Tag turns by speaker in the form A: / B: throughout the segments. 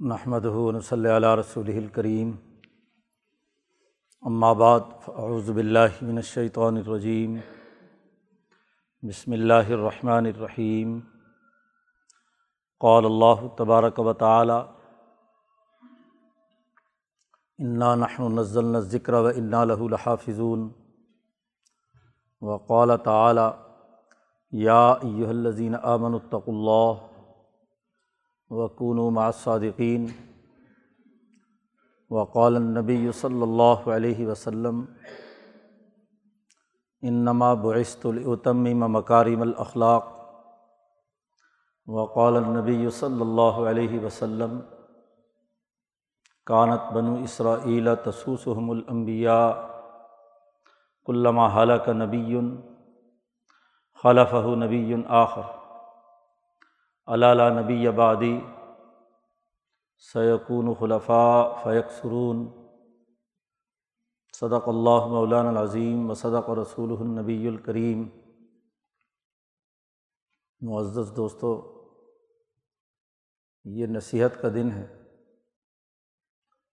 A: نحمد صلی علیہ رسول الکریم اما بعد فاعوذ باللہ من الشیطان الرجیم بسم اللہ الرحمن الرحیم قال اللہ تبارک و تعالی انا نحن نزلنا الذکر و انا له لحافظون. وقال تعالی یا ایہا الذین آمنوا اتقوا اللہ وقون مع صادقین وقال النبی صلی اللہ علیہ وسلم انما بعثت لاتمم مکارم الاخلاق وقال النبی صلی اللہ علیہ وسلم کانت بنو اسرائیل تسوسحم الانبیاء کلما حلق نبی خلفہ نبی آخر علالہ نبی آبادی سیقون خلفاء فیق سرون صدق اللہ مولان العظیم و صدق رسول النبی الکریم. معزز دوستو، یہ نصیحت کا دن ہے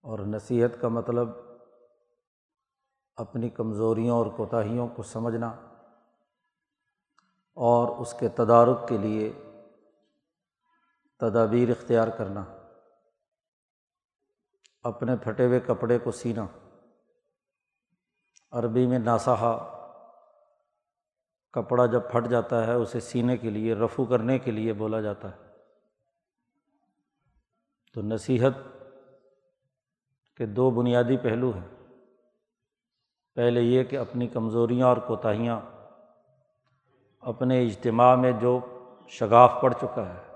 A: اور نصیحت کا مطلب اپنی کمزوریوں اور کوتاہیوں کو سمجھنا اور اس کے تدارک کے لیے تدابیر اختیار کرنا، اپنے پھٹے ہوئے کپڑے کو سینا، عربی میں ناساہا، کپڑا جب پھٹ جاتا ہے اسے سینے کے لیے رفو کرنے کے لیے بولا جاتا ہے۔ تو نصیحت کے دو بنیادی پہلو ہیں۔ پہلے یہ کہ اپنی کمزوریاں اور کوتاہیاں، اپنے اجتماع میں جو شگاف پڑ چکا ہے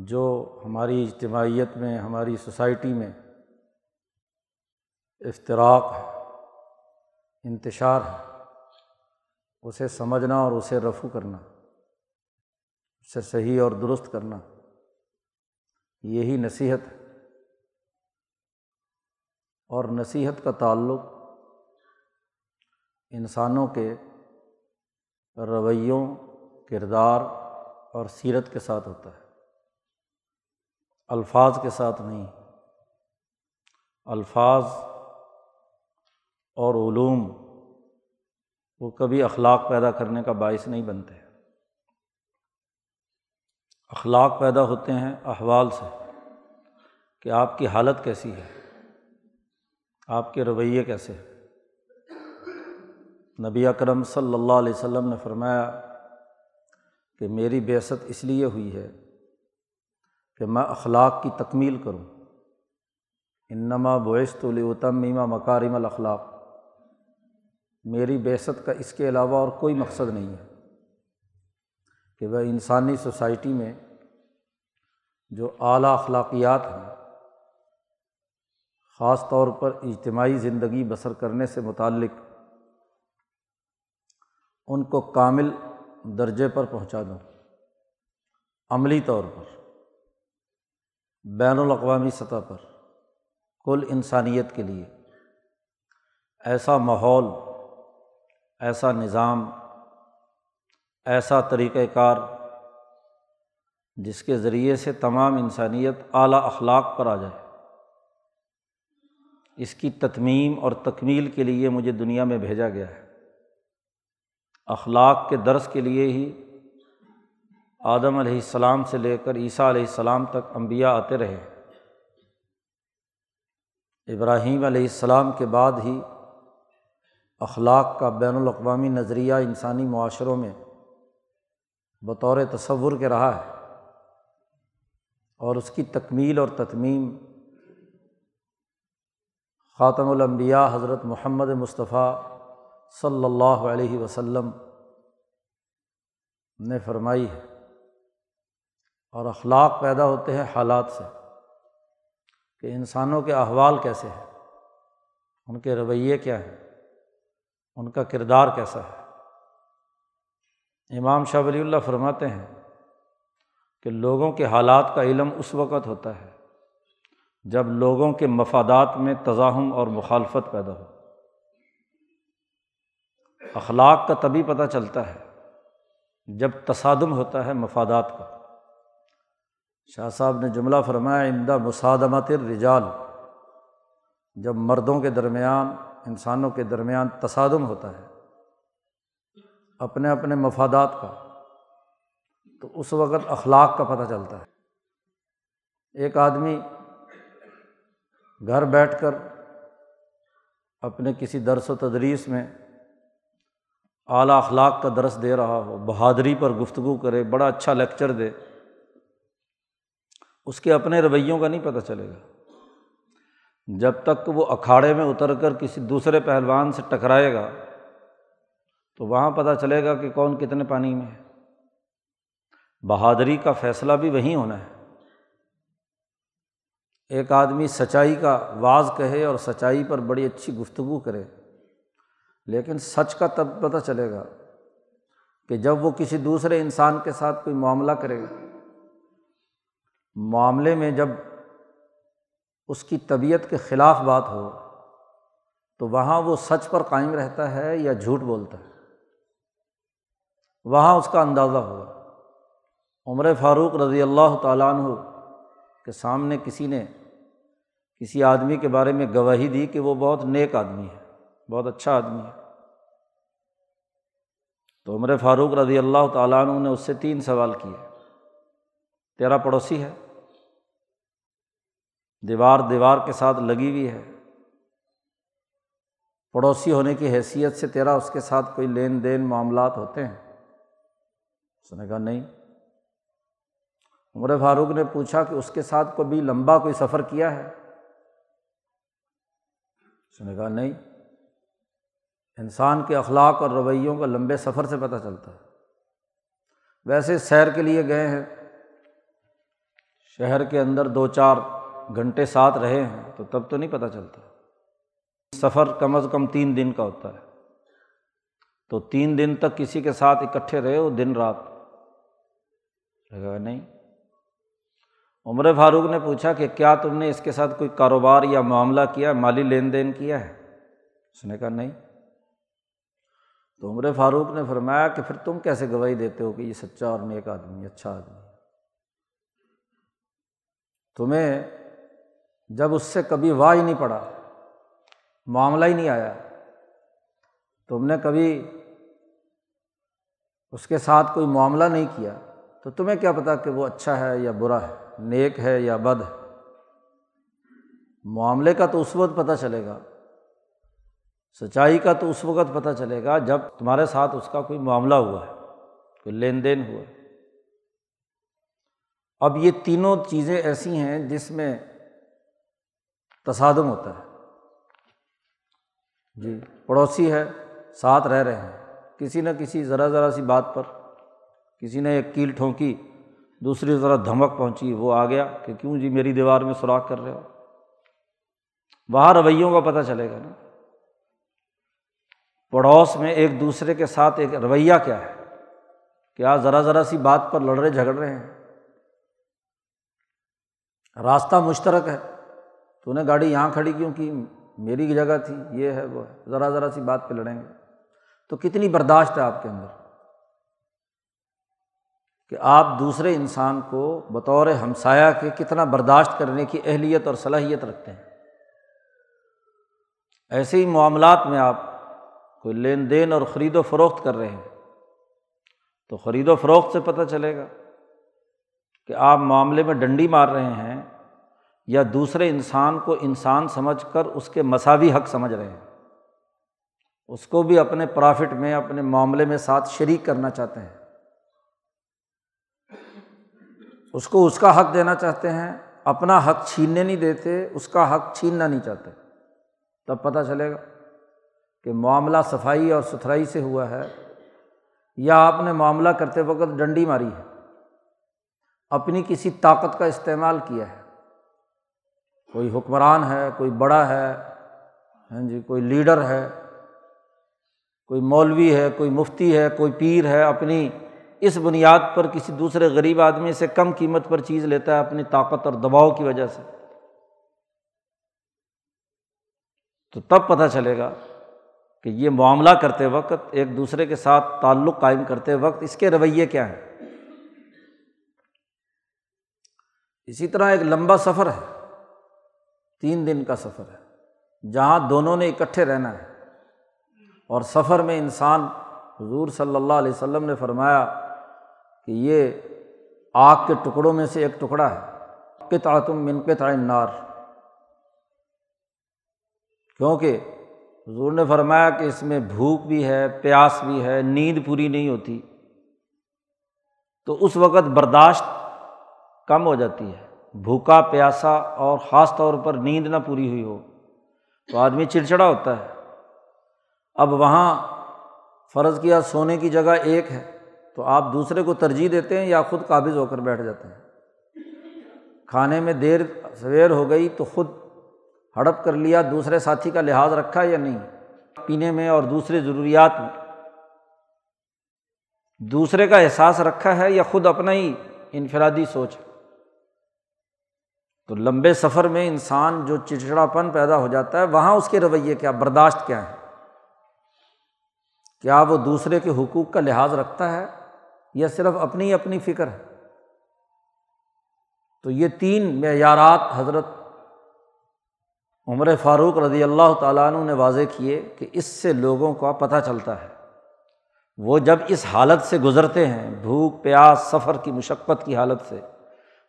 A: جو ہماری اجتماعیت میں، ہماری سوسائٹی میں افطراک ہے، انتشار ہے، اسے سمجھنا اور اسے رفو کرنا، اسے صحیح اور درست کرنا، یہی نصیحت ہے۔ اور نصیحت کا تعلق انسانوں کے رویوں، کردار اور سیرت کے ساتھ ہوتا ہے۔ الفاظ کے ساتھ نہیں۔ الفاظ اور علوم وہ کبھی اخلاق پیدا کرنے کا باعث نہیں بنتے۔ اخلاق پیدا ہوتے ہیں احوال سے کہ آپ کی حالت کیسی ہے، آپ کے رویے کیسے نبی اکرم صلی اللہ علیہ وسلم نے فرمایا کہ میری بیست اس لیے ہوئی ہے کہ میں اخلاق کی تکمیل کروں۔ انما بویست التمیمہ مکارم الاخلاق۔ میری بیست کا اس کے علاوہ اور کوئی مقصد نہیں ہے کہ وہ انسانی سوسائٹی میں جو اعلیٰ اخلاقیات ہیں، خاص طور پر اجتماعی زندگی بسر کرنے سے متعلق، ان کو کامل درجے پر پہنچا دوں۔ عملی طور پر۔ بین الاقوامی سطح پر، کل انسانیت کے لیے۔ ایسا ماحول، ایسا نظام، ایسا طریقۂ کار جس کے ذریعے سے تمام انسانیت اعلیٰ اخلاق پر آ جائے۔ اس کی تتمیم اور تکمیل کے لیے مجھے دنیا میں بھیجا گیا ہے۔ اخلاق کے درس کے لیے ہی آدم علیہ السلام سے لے کر عیسیٰ علیہ السلام تک انبیاء آتے رہے۔ ابراہیم علیہ السلام کے بعد ہی اخلاق کا بین الاقوامی نظریہ انسانی معاشروں میں بطور تصور کے رہا ہے اور اس کی تکمیل اور تتمیم خاتم الانبیاء حضرت محمد مصطفیٰ صلی اللہ علیہ وسلم نے فرمائی ہے۔ اور اخلاق پیدا ہوتے ہیں حالات سے کہ انسانوں کے احوال کیسے ہیں، ان کے رویے کیا ہیں، ان کا کردار کیسا ہے۔ امام شاہ ولی اللہ فرماتے ہیں کہ لوگوں کے حالات کا علم اس وقت ہوتا ہے جب لوگوں کے مفادات میں تزاہم اور مخالفت پیدا ہو۔ اخلاق کا تبھی پتہ چلتا ہے جب تصادم ہوتا ہے مفادات کا۔ شاہ صاحب نے جملہ فرمایا اندہ مسادمت رجال جب مردوں کے درمیان، انسانوں کے درمیان تصادم ہوتا ہے، اپنے اپنے مفادات کا، تو اس وقت اخلاق کا پتہ چلتا ہے۔ ایک آدمی گھر بیٹھ کر اپنے کسی درس و تدریس میں اعلیٰ اخلاق کا درس دے رہا ہو، بہادری پر گفتگو کرے، بڑا اچھا لیکچر دے اس کے اپنے رویوں کا نہیں پتہ چلے گا۔ جب تک وہ اکھاڑے میں اتر کر کسی دوسرے پہلوان سے ٹکرائے گا، تو وہاں پتہ چلے گا کہ کون کتنے پانی میں ہے۔ بہادری کا فیصلہ بھی وہیں ہونا ہے۔ ایک آدمی سچائی کا واز کہے اور سچائی پر بڑی اچھی گفتگو کرے، لیکن سچ کا تب پتہ چلے گا کہ جب وہ کسی دوسرے انسان کے ساتھ کوئی معاملہ کرے گا معاملے میں جب اس کی طبیعت کے خلاف بات ہو، تو وہاں وہ سچ پر قائم رہتا ہے یا جھوٹ بولتا ہے؟ وہاں اس کا اندازہ ہوگا۔ عمر فاروق رضی اللہ تعالیٰ عنہ کے سامنے کسی نے کسی آدمی کے بارے میں گواہی دی کہ وہ بہت نیک آدمی ہے، بہت اچھا آدمی ہے۔ تو عمر فاروق رضی اللہ تعالیٰ عنہ نے اس سے تین سوال کیے۔ تیرا پڑوسی ہے؟ دیوار دیوار کے ساتھ لگی ہوئی ہے۔ پڑوسی ہونے کی حیثیت سے تیرا اس کے ساتھ کوئی لین دین معاملات ہوتے ہیں؟ اس نے کہا، نہیں۔ عمر فاروق نے پوچھا کہ اس کے ساتھ کبھی لمبا کوئی سفر کیا ہے؟ اس نے کہا، نہیں۔ انسان کے اخلاق اور رویوں کا لمبے سفر سے پتہ چلتا ہے۔ ویسے سیر کے لیے گئے ہیں۔ شہر کے اندر دو چار گھنٹے ساتھ رہے ہیں، تو تب تو نہیں پتہ چلتا۔ سفر کم از کم تین دن کا ہوتا ہے۔ تو تین دن تک کسی کے ساتھ اکٹھے رہے ہو دن رات۔ نہیں۔ عمر فاروق نے پوچھا کہ کیا تم نے اس کے ساتھ کوئی کاروبار یا معاملہ کیا، مالی لین دین کیا ہے؟ اس نے کہا نہیں۔ تو عمر فاروق نے فرمایا کہ پھر تم کیسے گواہی دیتے ہو کہ یہ سچا اور نیک آدمی اچھا آدمی تمہیں جب اس سے کبھی واہ ہی نہیں پڑا، معاملہ ہی نہیں آیا، تم نے کبھی اس کے ساتھ کوئی معاملہ نہیں کیا، تو تمہیں کیا پتا کہ وہ اچھا ہے یا برا ہے، نیک ہے یا بد ہے؟ معاملے کا تو اس وقت پتہ چلے گا، سچائی کا تو اس وقت پتہ چلے گا جب تمہارے ساتھ اس کا کوئی معاملہ ہوا ہے، کوئی لین دین ہوا ہے۔ اب یہ تینوں چیزیں ایسی ہیں جس میں تصادم ہوتا ہے۔ جی پڑوسی ہے، ساتھ رہ رہے ہیں۔ کسی نہ کسی ذرا ذرا سی بات پر، کسی نے ایک کیل ٹھونکی، دوسری طرح دھمک پہنچی، وہ آ گیا کہ کیوں جی میری دیوار میں سوراخ کر رہے ہو؟ وہاں رویوں کا پتہ چلے گا نا۔ پڑوس میں ایک دوسرے کے ساتھ ایک رویہ کیا ہے؟ کیا ذرا ذرا سی بات پر لڑ رہے جھگڑ رہے ہیں؟ راستہ مشترک ہے۔ تو نے گاڑی یہاں کھڑی کیوں کی؟ میری جگہ تھی، یہ ہے، وہ ہے۔ ذرا ذرا سی بات پہ لڑیں گے۔ تو کتنی برداشت ہے آپ کے اندر کہ آپ دوسرے انسان کو بطور ہمسایہ کے کتنا برداشت کرنے کی اہلیت اور صلاحیت رکھتے ہیں؟ ایسے ہی معاملات میں آپ کوئی لین دین اور خرید و فروخت کر رہے ہیں تو خرید و فروخت سے پتہ چلے گا کہ آپ معاملے میں ڈنڈی مار رہے ہیں یا دوسرے انسان کو انسان سمجھ کر اس کے مساوی حق سمجھ رہے ہیں۔ اس کو بھی اپنے پرافٹ میں، اپنے معاملے میں ساتھ شریک کرنا چاہتے ہیں۔ اس کو اس کا حق دینا چاہتے ہیں، اپنا حق چھیننے نہیں دیتے، اس کا حق چھیننا نہیں چاہتے۔ تب پتہ چلے گا کہ معاملہ صفائی اور ستھرائی سے ہوا ہے یا آپ نے معاملہ کرتے وقت ڈنڈی ماری ہے۔ اپنی کسی طاقت کا استعمال کیا ہے۔ کوئی حکمران ہے، کوئی بڑا ہے ہاں جی کوئی لیڈر ہے، کوئی مولوی ہے، کوئی مفتی ہے، کوئی پیر ہے، اپنی اس بنیاد پر کسی دوسرے غریب آدمی سے کم قیمت پر چیز لیتا ہے اپنی طاقت اور دباؤ کی وجہ سے۔ تو تب پتہ چلے گا کہ یہ معاملہ کرتے وقت، ایک دوسرے کے ساتھ تعلق قائم کرتے وقت اس کے رویے کیا ہیں۔ اسی طرح ایک لمبا سفر ہے۔ تین دن کا سفر ہے۔ جہاں دونوں نے اکٹھے رہنا ہے۔ اور سفر میں انسان، حضور صلی اللہ علیہ وسلم نے فرمایا کہ یہ آگ کے ٹکڑوں میں سے ایک ٹکڑا ہے۔ قطع تم منقطع نار کیونکہ حضور نے فرمایا کہ اس میں بھوک بھی ہے، پیاس بھی ہے، نیند پوری نہیں ہوتی۔ تو اس وقت برداشت کم ہو جاتی ہے۔ بھوکا، پیاسا اور خاص طور پر نیند نہ پوری ہوئی ہو تو آدمی چڑچڑا ہوتا ہے۔ اب وہاں فرض کیا سونے کی جگہ ایک ہے تو آپ دوسرے کو ترجیح دیتے ہیں یا خود قابض ہو کر بیٹھ جاتے ہیں۔ کھانے میں دیر سویر ہو گئی تو خود ہڑپ کر لیا، دوسرے ساتھی کا لحاظ رکھا یا نہیں؟ پینے میں اور دوسرے ضروریات میں۔ دوسرے کا احساس رکھا ہے یا خود اپنا ہی انفرادی سوچ تو لمبے سفر میں انسان جو چڑچڑاپن پیدا ہو جاتا ہے، وہاں اس کے رویے کیا، برداشت کیا ہے کیا وہ دوسرے کے حقوق کا لحاظ رکھتا ہے یا صرف اپنی اپنی فکر ہے؟ تو یہ تین معیارات حضرت عمر فاروق رضی اللہ تعالیٰ عنہ نے واضح کیے کہ اس سے لوگوں کا پتہ چلتا ہے۔ وہ جب اس حالت سے گزرتے ہیں، بھوک، پیاس، سفر کی مشقت کی حالت سے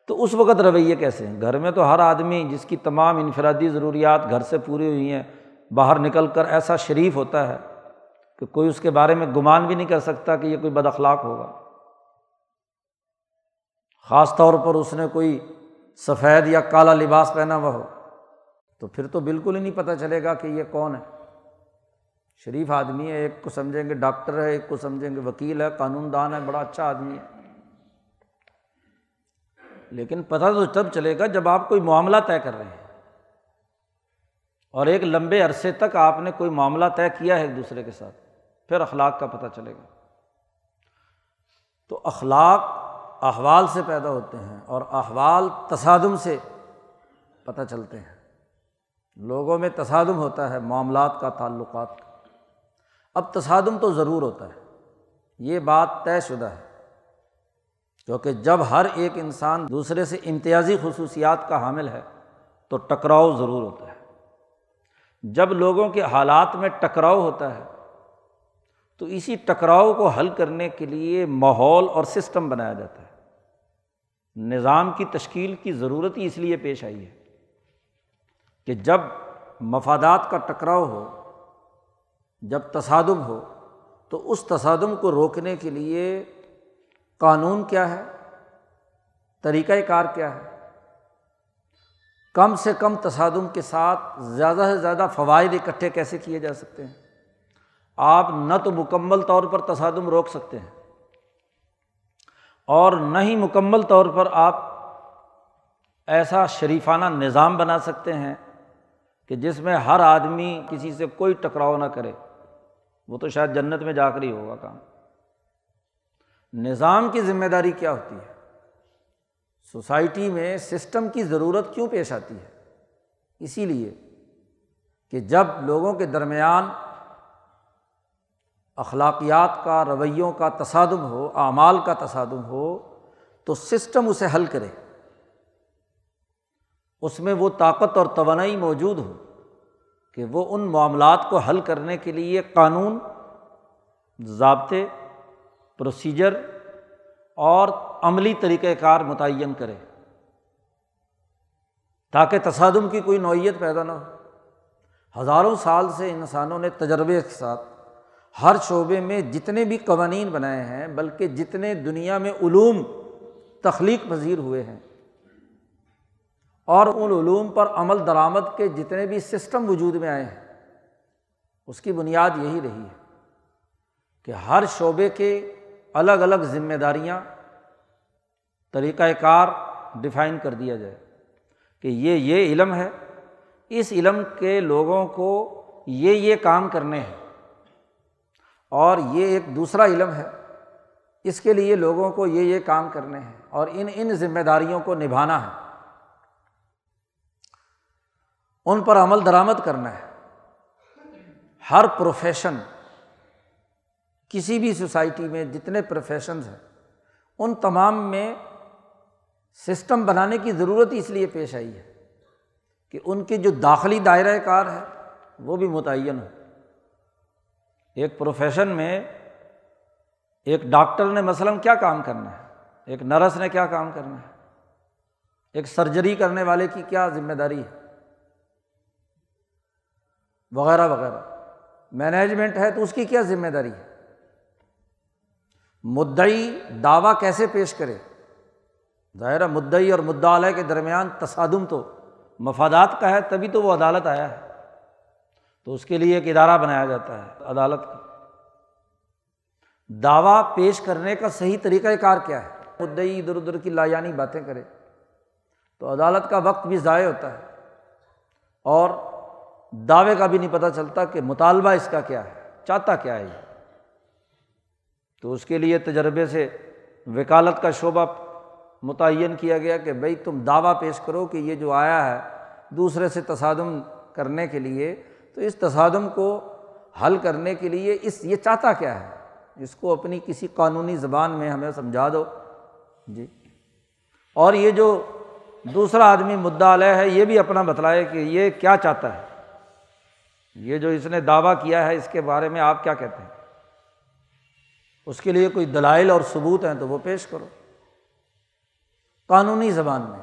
A: تو اس وقت رویے کیسے ہیں؟ گھر میں تو ہر آدمی جس کی تمام انفرادی ضروریات گھر سے پوری ہوئی ہیں، باہر نکل کر ایسا شریف ہوتا ہے کہ کوئی اس کے بارے میں گمان بھی نہیں کر سکتا کہ یہ کوئی بد اخلاق ہوگا۔ خاص طور پر اس نے کوئی سفید یا کالا لباس پہنا ہوا ہو، تو پھر تو بالکل ہی نہیں پتہ چلے گا کہ یہ کون ہے۔ شریف آدمی ہے، ایک کو سمجھیں گے ڈاکٹر ہے، ایک کو سمجھیں گے وکیل ہے قانون دان ہے، بڑا اچھا آدمی ہے۔ لیکن پتہ تو تب چلے گا جب آپ کوئی معاملہ طے کر رہے ہیں۔ اور ایک لمبے عرصے تک آپ نے کوئی معاملہ طے کیا ہے ایک دوسرے کے ساتھ، پھر اخلاق کا پتہ چلے گا۔ تو اخلاق احوال سے پیدا ہوتے ہیں اور احوال تصادم سے پتہ چلتے ہیں۔ لوگوں میں تصادم ہوتا ہے، معاملات کا، تعلقات کا۔ اب تصادم تو ضرور ہوتا ہے، یہ بات طے شدہ ہے۔ کیونکہ جب ہر ایک انسان دوسرے سے امتیازی خصوصیات کا حامل ہے، تو ٹکراؤ ضرور ہوتا ہے۔ جب لوگوں کے حالات میں ٹکراؤ ہوتا ہے، تو اسی ٹکراؤ کو حل کرنے کے لیے ماحول اور سسٹم بنایا جاتا ہے۔ نظام کی تشکیل کی ضرورت ہی اس لیے پیش آئی ہے کہ جب مفادات کا ٹکراؤ ہو، جب تصادم ہو، تو اس تصادم کو روکنے کے لیے قانون کیا ہے؟ طریقۂ کار کیا ہے؟ کم سے کم تصادم کے ساتھ زیادہ سے زیادہ فوائد اکٹھے کیسے کیے جا سکتے ہیں؟ آپ نہ تو مکمل طور پر تصادم روک سکتے ہیں اور نہ ہی مکمل طور پر آپ ایسا شریفانہ نظام بنا سکتے ہیں کہ جس میں ہر آدمی کسی سے کوئی ٹکراؤ نہ کرے۔ وہ تو شاید جنت میں جا کر ہی ہوگا کام۔ نظام کی ذمہ داری کیا ہوتی ہے؟ سوسائٹی میں سسٹم کی ضرورت کیوں پیش آتی ہے؟ اسی لیے کہ جب لوگوں کے درمیان اخلاقیات کا، رویوں کا تصادم ہو، اعمال کا تصادم ہو، تو سسٹم اسے حل کرے۔ اس میں وہ طاقت اور توانائی موجود ہو کہ وہ ان معاملات کو حل کرنے کے لیے قانون، ضابطے پروسیجر اور عملی طریقۂ کار متعین کرے تاکہ تصادم کی کوئی نوعیت پیدا نہ ہو۔ ہزاروں سال سے انسانوں نے تجربے کے ساتھ ہر شعبے میں جتنے بھی قوانین بنائے ہیں، بلکہ جتنے دنیا میں علوم تخلیق پذیر ہوئے ہیں۔ اور ان علوم پر عمل درآمد کے جتنے بھی سسٹم وجود میں آئے ہیں، اس کی بنیاد یہی رہی ہے کہ ہر شعبے کے الگ الگ ذمہ داریاں طریقۂ کار ڈیفائن کر دیا جائے کہ یہ یہ علم ہے، اس علم کے لوگوں کو یہ یہ کام کرنے ہیں اور یہ ایک دوسرا علم ہے، اس کے لیے لوگوں کو یہ یہ کام کرنے ہیں اور ان ان ذمہ داریوں کو نبھانا ہے۔ ان پر عمل درآمد کرنا ہے۔ ہر پروفیشن کسی بھی سوسائٹی میں جتنے پروفیشنز ہیں، ان تمام میں سسٹم بنانے کی ضرورت اس لیے پیش آئی ہے کہ ان کی جو داخلی دائرۂ کار ہے، وہ بھی متعین ہو ایک پروفیشن میں ایک ڈاکٹر نے مثلاً کیا کام کرنا ہے؟ ایک نرس نے کیا کام کرنا ہے؟ ایک سرجری کرنے والے کی کیا ذمہ داری ہے؟ وغیرہ وغیرہ۔ مینجمنٹ ہے تو اس کی کیا ذمہ داری ہے؟ مدعی دعویٰ کیسے پیش کرے؟ ظاہرہ مدعی اور مدعا کے درمیان تصادم تو مفادات کا ہے، تبھی تو وہ عدالت آیا ہے۔ تو اس کے لیے ایک ادارہ بنایا جاتا ہے عدالت کا۔ دعویٰ پیش کرنے کا صحیح طریقۂ کار کیا ہے؟ مدعی ادھر ادھر کی لایانی باتیں کرے۔ تو عدالت کا وقت بھی ضائع ہوتا ہے۔ اور دعوے کا بھی نہیں پتہ چلتا کہ مطالبہ اس کا کیا ہے، چاہتا کیا ہے یہ۔ تو اس کے لیے تجربے سے وکالت کا شعبہ متعین کیا گیا کہ بھائی تم دعویٰ پیش کرو کہ یہ جو آیا ہے دوسرے سے تصادم کرنے کے لیے، تو اس تصادم کو حل کرنے کے لیے اس، یہ چاہتا کیا ہے؟ اس کو اپنی کسی قانونی زبان میں ہمیں سمجھا دو۔ جی۔ اور یہ جو دوسرا آدمی مدعا علیہ ہے، یہ بھی اپنا بتلائے کہ یہ کیا چاہتا ہے۔ یہ جو اس نے دعویٰ کیا ہے، اس کے بارے میں آپ کیا کہتے ہیں؟ اس کے لیے کوئی دلائل اور ثبوت ہیں تو وہ پیش کرو۔ قانونی زبان میں۔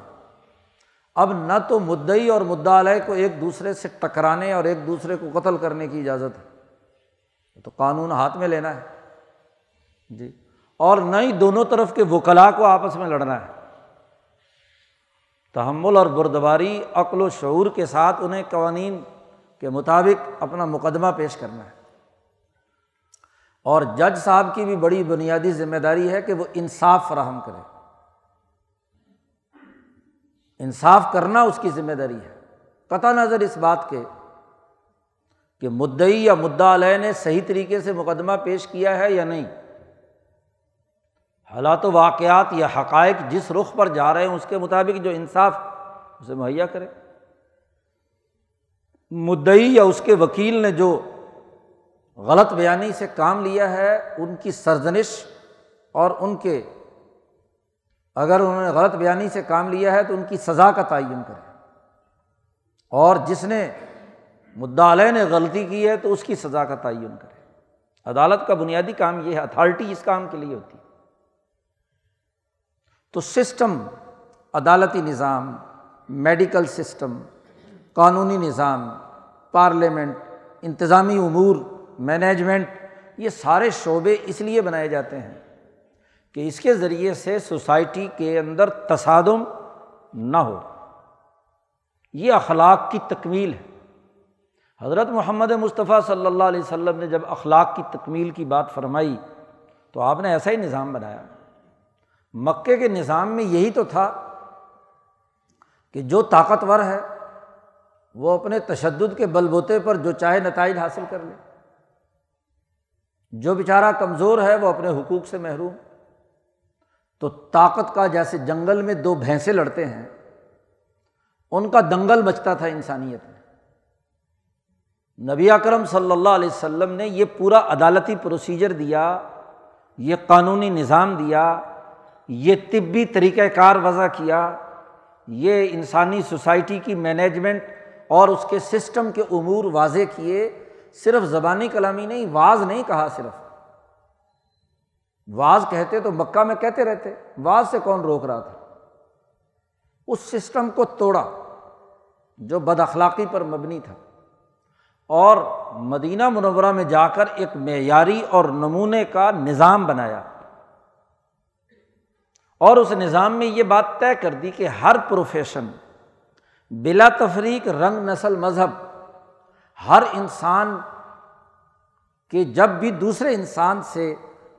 A: اب نہ تو مدعی اور مدعا علیہ کو ایک دوسرے سے ٹکرانے اور ایک دوسرے کو قتل کرنے کی اجازت ہے۔ تو قانون ہاتھ میں لینا ہے۔ جی۔ اور نہ ہی دونوں طرف کے وکلا کو آپس میں لڑنا ہے۔ تحمل اور بردباری، عقل و شعور کے ساتھ انہیں قوانین کے مطابق اپنا مقدمہ پیش کرنا ہے۔ اور جج صاحب کی بھی بڑی بنیادی ذمہ داری ہے کہ وہ انصاف فراہم کرے۔ انصاف کرنا اس کی ذمہ داری ہے۔ قطع نظر اس بات کے کہ مدعی یا مدعا علیہ نے صحیح طریقے سے مقدمہ پیش کیا ہے یا نہیں۔ حالات و واقعات یا حقائق جس رخ پر جا رہے ہیں اس کے مطابق جو انصاف اسے مہیا کرے۔ مدعی یا اس کے وکیل نے جو غلط بیانی سے کام لیا ہے ان کی سرزنش اور ان کے اگر انہوں نے غلط بیانی سے کام لیا ہے تو ان کی سزا کا تعین کرے اور جس نے مدعلے نے غلطی کی ہے تو اس کی سزا کا تعین کرے عدالت کا بنیادی کام یہ ہے، اتھارٹی اس کام کے لیے ہوتی ہے۔ تو سسٹم، عدالتی نظام، میڈیکل سسٹم، قانونی نظام، پارلیمنٹ، انتظامی امور مینجمنٹ یہ سارے شعبے اس لیے بنائے جاتے ہیں کہ اس کے ذریعے سے سوسائٹی کے اندر تصادم نہ ہو۔ یہ اخلاق کی تکمیل ہے۔ حضرت محمد مصطفیٰ صلی اللہ علیہ وسلم نے جب اخلاق کی تکمیل کی بات فرمائی تو آپ نے ایسا ہی نظام بنایا۔ مکے کے نظام میں یہی تو تھا کہ جو طاقتور ہے وہ اپنے تشدد کے بل بوتے پر جو چاہے نتائج حاصل کر لے۔ جو بیچارہ کمزور ہے وہ اپنے حقوق سے محروم۔ تو طاقت کا جیسے جنگل میں دو بھینسیں لڑتے ہیں، ان کا دنگل بچتا تھا انسانیت میں۔ نبی اکرم صلی اللہ علیہ وسلم نے یہ پورا عدالتی پروسیجر دیا، یہ قانونی نظام دیا، یہ طبی طریقۂ کار وضع کیا، یہ انسانی سوسائٹی کی مینجمنٹ اور اس کے سسٹم کے امور واضح کیے۔ صرف زبانی کلامی نہیں، واز نہیں کہا صرف۔ واز کہتے تو مکہ میں کہتے رہتے، واز سے کون روک رہا تھا؟ اس سسٹم کو توڑا جو بد اخلاقی پر مبنی تھا۔ اور مدینہ منورہ میں جا کر ایک معیاری اور نمونے کا نظام بنایا۔ اور اس نظام میں یہ بات طے کر دی کہ ہر پروفیشن بلا تفریق رنگ نسل مذہب ہر انسان کے جب بھی دوسرے انسان سے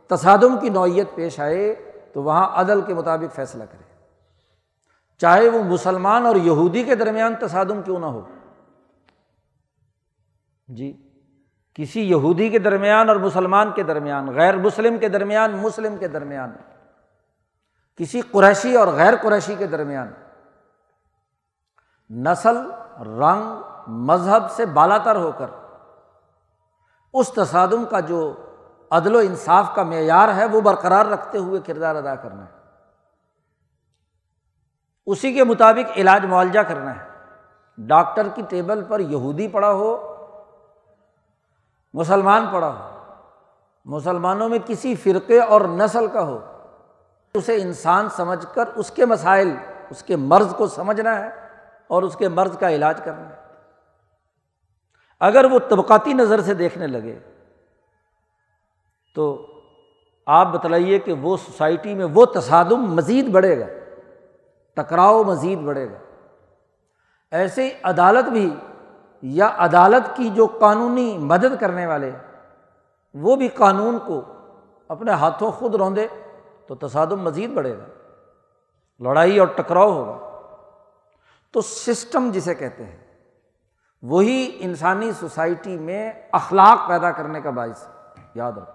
A: تصادم کی نوعیت پیش آئے تو وہاں عدل کے مطابق فیصلہ کرے۔ چاہے وہ مسلمان اور یہودی کے درمیان تصادم کیوں نہ ہو۔ جی کسی یہودی کے درمیان اور مسلمان کے درمیان، غیر مسلم کے درمیان، مسلم کے درمیان، کسی قریشی اور غیر قریشی کے درمیان نسل، رنگ مذہب سے بالا تر ہو کر، اس تصادم کا جو عدل و انصاف کا معیار ہے، وہ برقرار رکھتے ہوئے کردار ادا کرنا ہے۔ اسی کے مطابق علاج معالجہ کرنا ہے۔ ڈاکٹر کی ٹیبل پر یہودی پڑا ہو، مسلمان پڑا ہو، مسلمانوں میں کسی فرقے اور نسل کا ہو، اسے انسان سمجھ کر اس کے مسائل، اس کے مرض کو سمجھنا ہے اور اس کے مرض کا علاج کرنا ہے۔ اگر وہ طبقاتی نظر سے دیکھنے لگے تو آپ بتلائیے کہ وہ سوسائٹی میں وہ تصادم مزید بڑھے گا، ٹکراؤ مزید بڑھے گا۔ ایسے عدالت بھی یا عدالت کی جو قانونی مدد کرنے والے وہ بھی قانون کو اپنے ہاتھوں خود روندے تو تصادم مزید بڑھے گا۔ لڑائی اور ٹکراؤ ہوگا۔ تو سسٹم جسے کہتے ہیں۔ وہی انسانی سوسائٹی میں اخلاق پیدا کرنے کا باعث ہے، یاد رکھو۔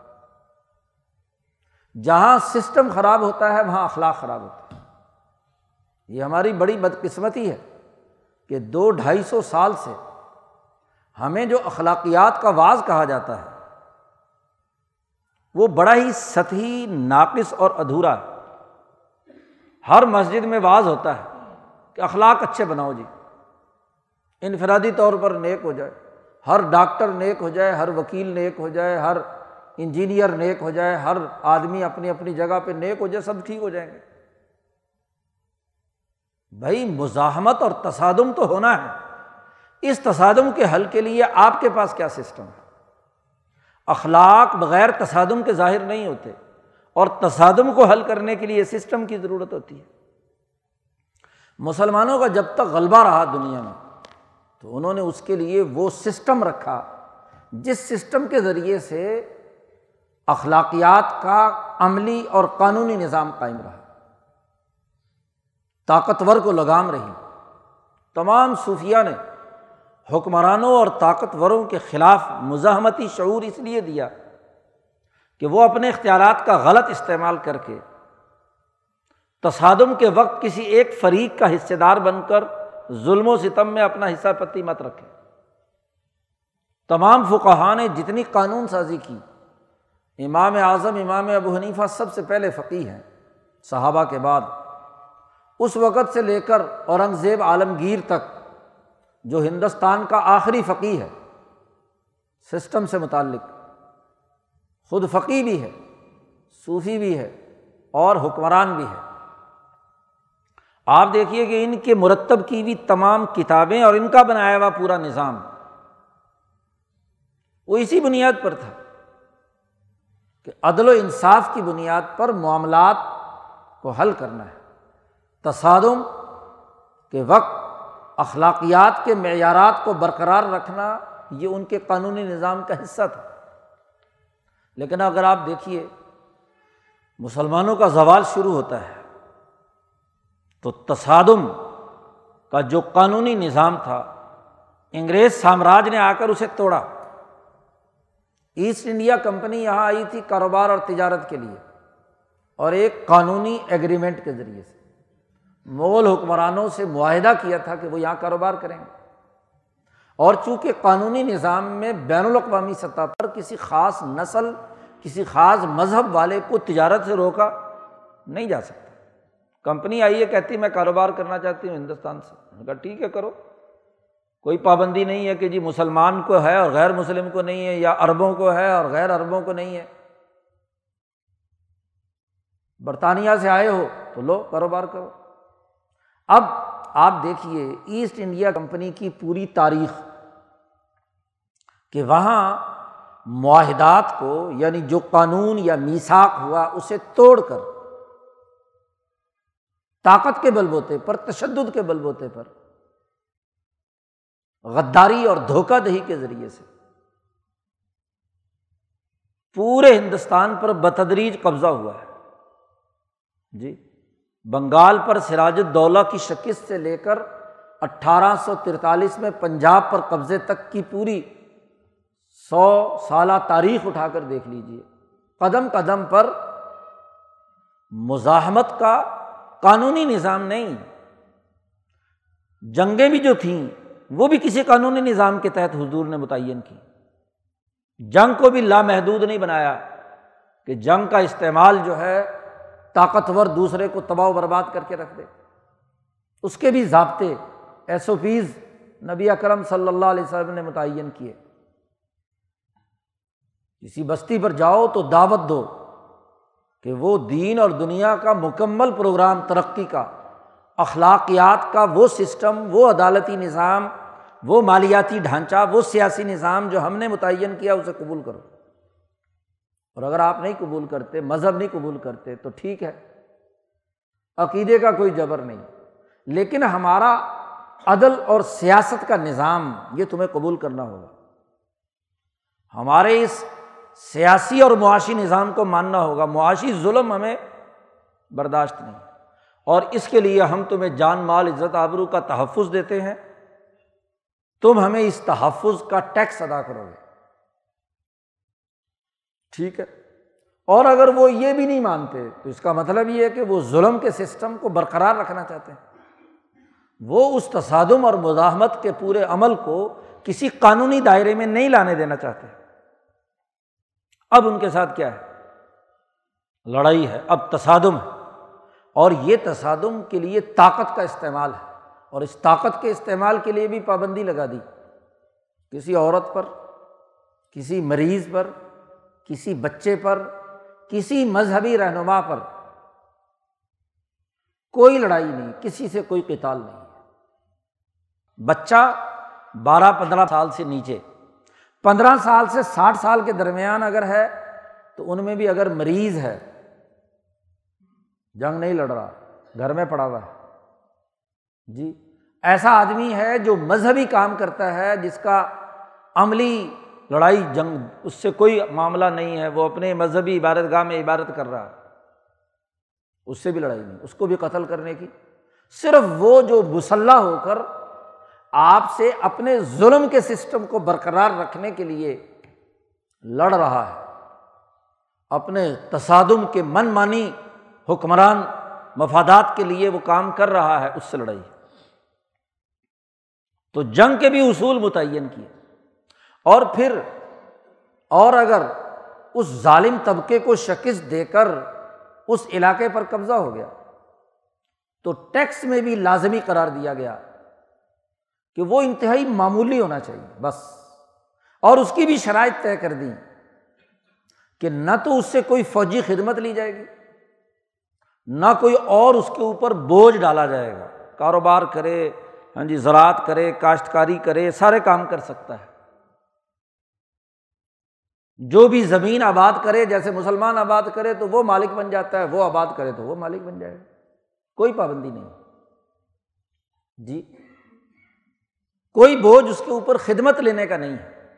A: جہاں سسٹم خراب ہوتا ہے، وہاں اخلاق خراب ہوتا ہے یہ ہماری بڑی بدقسمتی ہے کہ دو ڈھائی سو سال سے ہمیں جو اخلاقیات کا واز کہا جاتا ہے، وہ بڑا ہی سطحی، ناقص اور ادھورا ہے۔ ہر مسجد میں واز ہوتا ہے کہ اخلاق اچھے بناؤ جی۔ انفرادی طور پر نیک ہو جائے، ہر ڈاکٹر نیک ہو جائے، ہر وکیل نیک ہو جائے، ہر انجینئر نیک ہو جائے، ہر آدمی اپنی اپنی جگہ پہ نیک ہو جائے، سب ٹھیک ہو جائیں گے۔ بھائی، مزاحمت اور تصادم تو ہونا ہے۔ اس تصادم کے حل کے لیے آپ کے پاس کیا سسٹم ہے؟ اخلاق بغیر تصادم کے ظاہر نہیں ہوتے، اور تصادم کو حل کرنے کے لیے سسٹم کی ضرورت ہوتی ہے۔ مسلمانوں کا جب تک غلبہ رہا دنیا میں تو انہوں نے اس کے لیے وہ سسٹم رکھا جس سسٹم کے ذریعے سے اخلاقیات کا عملی اور قانونی نظام قائم رہا۔ طاقتور کو لگام رہی۔ تمام صوفیہ نے حکمرانوں اور طاقتوروں کے خلاف مزاحمتی شعور اس لیے دیا کہ وہ اپنے اختیارات کا غلط استعمال کر کے تصادم کے وقت کسی ایک فریق کا حصے دار بن کر ظلم و ستم میں اپنا حصہ پتی مت رکھے۔ تمام فقہ نے جتنی قانون سازی کی، امام اعظم، امام ابو حنیفہ سب سے پہلے فقی ہیں۔ صحابہ کے بعد۔ اس وقت سے لے کر اورنگزیب عالمگیر تک، جو ہندوستان کا آخری فقی ہے، سسٹم سے متعلق۔ خود فقی بھی ہے، صوفی بھی ہے اور حکمران بھی ہے۔ آپ دیکھیے کہ ان کے مرتب کی ہوئی تمام کتابیں اور ان کا بنایا ہوا پورا نظام وہ اسی بنیاد پر تھا کہ عدل و انصاف کی بنیاد پر معاملات کو حل کرنا ہے۔ تصادم کے وقت اخلاقیات کے معیارات کو برقرار رکھنا یہ ان کے قانونی نظام کا حصہ تھا۔ لیکن اگر آپ دیکھیے، مسلمانوں کا زوال شروع ہوتا ہے۔ تو تصادم کا جو قانونی نظام تھا، انگریز سامراج نے آ کر اسے توڑا۔ ایسٹ انڈیا کمپنی یہاں آئی تھی کاروبار اور تجارت کے لیے اور ایک قانونی ایگریمنٹ کے ذریعے سے۔ مغل حکمرانوں سے معاہدہ کیا تھا کہ وہ یہاں کاروبار کریں۔ گے اور چونکہ قانونی نظام میں بین الاقوامی سطح پر کسی خاص نسل، کسی خاص مذہب والے کو تجارت سے روکا نہیں جا سکتا۔ کمپنی آئی ہے، کہتی میں کاروبار کرنا چاہتی ہوں ہندوستان سے. کہا، ٹھیک ہے، کرو۔ کوئی پابندی نہیں ہے کہ جی مسلمان کو ہے اور غیر مسلم کو نہیں ہے، یا اربوں کو ہے اور غیر اربوں کو نہیں ہے۔ برطانیہ سے آئے ہو تو لو، کاروبار کرو۔ اب آپ دیکھیے، ایسٹ انڈیا کمپنی کی پوری تاریخ کہ وہاں معاہدات کو یعنی جو قانون یا میساک ہوا، اسے توڑ کر طاقت کے بل بوتے پر، تشدد کے بل بوتے پر۔ غداری اور دھوکہ دہی کے ذریعے سے۔ پورے ہندوستان پر بتدریج قبضہ ہوا ہے۔ جی بنگال پر سراج الدولہ کی شکست سے لے کر اٹھارہ سو ترتالیس میں پنجاب پر قبضے تک کی پوری سو سالہ تاریخ اٹھا کر دیکھ لیجیے قدم قدم پر مزاحمت کا قانونی نظام نہیں۔ جنگیں بھی جو تھیں، وہ بھی کسی قانونی نظام کے تحت حضور نے متعین کی۔ جنگ کو بھی لامحدود نہیں بنایا کہ جنگ کا استعمال جو ہے، طاقتور دوسرے کو تباہ و برباد کر کے رکھ دے۔ اس کے بھی ضابطے ایس او پیز نبی اکرم صلی اللہ علیہ وسلم نے متعین کیے۔ کسی بستی پر جاؤ تو دعوت دو۔ کہ وہ دین اور دنیا کا مکمل پروگرام، ترقی کا، اخلاقیات کا وہ سسٹم، وہ عدالتی نظام، وہ مالیاتی ڈھانچہ، وہ سیاسی نظام جو ہم نے متعین کیا، اسے قبول کرو۔ اور اگر آپ نہیں قبول کرتے، مذہب نہیں قبول کرتے، تو ٹھیک ہے۔ عقیدے کا کوئی جبر نہیں۔ لیکن ہمارا عدل اور سیاست کا نظام، یہ تمہیں قبول کرنا ہوگا۔ ہمارے اس سیاسی اور معاشی نظام کو ماننا ہوگا۔ معاشی ظلم ہمیں برداشت نہیں۔ اور اس کے لیے ہم تمہیں جان، مال، عزت، آبرو کا تحفظ دیتے ہیں۔ تم ہمیں اس تحفظ کا ٹیکس ادا کرو گے۔ ٹھیک ہے۔ اور اگر وہ یہ بھی نہیں مانتے، تو اس کا مطلب یہ ہے کہ وہ ظلم کے سسٹم کو برقرار رکھنا چاہتے ہیں۔ وہ اس تصادم اور مزاحمت کے پورے عمل کو کسی قانونی دائرے میں نہیں لانے دینا چاہتے۔ اب ان کے ساتھ کیا ہے؟ لڑائی ہے، اب تصادم ہے۔ اور یہ تصادم کے لیے طاقت کا استعمال ہے۔ اور اس طاقت کے استعمال کے لیے بھی پابندی لگا دی۔ کسی عورت پر، کسی مریض پر، کسی بچے پر، کسی مذہبی رہنما پر کوئی لڑائی نہیں، کسی سے کوئی قتال نہیں۔ بچہ بارہ پندرہ سال سے نیچے۔ پندرہ سال سے ساٹھ سال کے درمیان اگر ہے، تو ان میں بھی اگر مریض ہے، جنگ نہیں لڑ رہا، گھر میں پڑا ہوا ہے۔ جی ایسا آدمی ہے جو مذہبی کام کرتا ہے، جس کا عملی لڑائی، جنگ، اس سے کوئی معاملہ نہیں ہے، وہ اپنے مذہبی عبادت گاہ میں عبادت کر رہا ہے۔ اس سے بھی لڑائی نہیں، اس کو بھی قتل کرنے کی۔ صرف وہ جو مسلح ہو کر آپ سے اپنے ظلم کے سسٹم کو برقرار رکھنے کے لیے لڑ رہا ہے۔ اپنے تصادم کے من مانی حکمران مفادات کے لیے وہ کام کر رہا ہے اس سے لڑائی۔ تو جنگ کے بھی اصول متعین کیے۔ اور پھر، اور اگر اس ظالم طبقے کو شکست دے کر اس علاقے پر قبضہ ہو گیا، تو ٹیکس میں بھی لازمی قرار دیا گیا۔ کہ وہ انتہائی معمولی ہونا چاہیے، بس۔ اور اس کی بھی شرائط طے کر دی کہ نہ تو اس سے کوئی فوجی خدمت لی جائے گی، نہ کوئی اور اس کے اوپر بوجھ ڈالا جائے گا۔ کاروبار کرے ہاں جی زراعت کرے، کاشتکاری کرے، سارے کام کر سکتا ہے۔ جو بھی زمین آباد کرے، جیسے مسلمان آباد کرے تو وہ مالک بن جاتا ہے، وہ آباد کرے تو وہ مالک بن جائے گا۔ کوئی پابندی نہیں۔ جی۔ کوئی بوجھ اس کے اوپر خدمت لینے کا نہیں ہے۔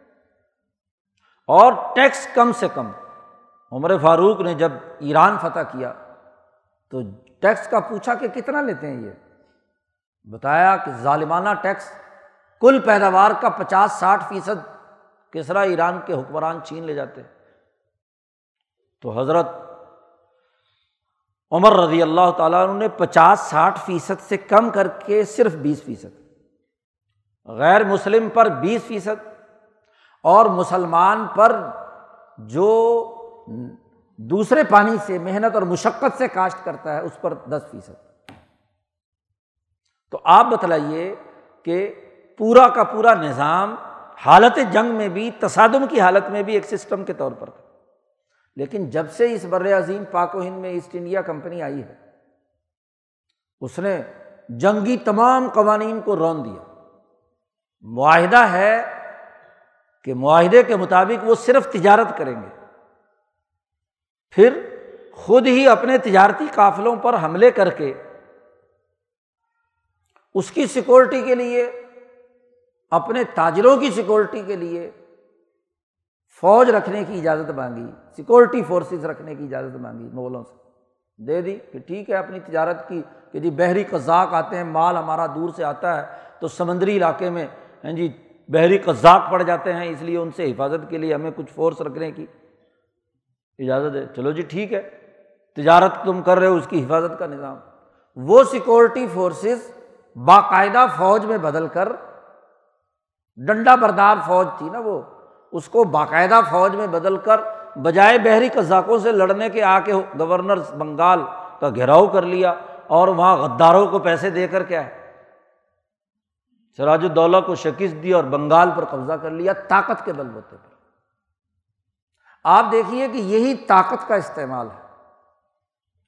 A: اور ٹیکس کم سے کم، عمر فاروق نے جب ایران فتح کیا تو ٹیکس کا پوچھا کہ کتنا لیتے ہیں یہ؟ بتایا کہ ظالمانہ ٹیکس کل پیداوار کا پچاس ساٹھ فیصد کسرا ایران کے حکمران چھین لے جاتے۔ تو حضرت عمر رضی اللہ تعالیٰ نے پچاس ساٹھ فیصد سے کم کر کے صرف بیس فیصد۔ غیر مسلم پر بیس فیصد اور مسلمان پر جو دوسرے پانی سے محنت اور مشقت سے کاشت کرتا ہے، اس پر دس فیصد۔ تو آپ بتلائیے کہ پورا کا پورا نظام حالت جنگ میں بھی، تصادم کی حالت میں بھی ایک سسٹم کے طور پر تھا۔ لیکن جب سے اس بر عظیم پاک و ہند میں ایسٹ انڈیا کمپنی آئی ہے، اس نے جنگی تمام قوانین کو رون دیا۔ معاہدہ ہے کہ معاہدے کے مطابق وہ صرف تجارت کریں گے۔ پھر خود ہی اپنے تجارتی قافلوں پر حملے کر کے اس کی سیکورٹی کے لیے، اپنے تاجروں کی سیکورٹی کے لیے فوج رکھنے کی اجازت مانگی سیکورٹی فورسز رکھنے کی اجازت مانگی مغلوں سے۔ دے دی کہ ٹھیک ہے، اپنی تجارت کی، کہ جی بحری قزاق آتے ہیں، مال ہمارا دور سے آتا ہے تو سمندری علاقے میں ہیں جی بحری قزاق پڑ جاتے ہیں، اس لیے ان سے حفاظت کے لیے ہمیں کچھ فورس رکھنے کی اجازت ہے۔ چلو جی ٹھیک ہے۔ تجارت تم کر رہے ہو، اس کی حفاظت کا نظام۔ وہ سیکورٹی فورسز باقاعدہ فوج میں بدل کر، ڈنڈا بردار فوج تھی نا وہ، اس کو باقاعدہ فوج میں بدل کر، بجائے بحری قزاقوں سے لڑنے کے آ کے گورنر بنگال کا گھیراؤ کر لیا اور وہاں غداروں کو پیسے دے کر کیا ہے سراج الدولہ کو شکست دی اور بنگال پر قبضہ کر لیا طاقت کے بل بوتے پر۔ آپ دیکھیے کہ یہی طاقت کا استعمال ہے۔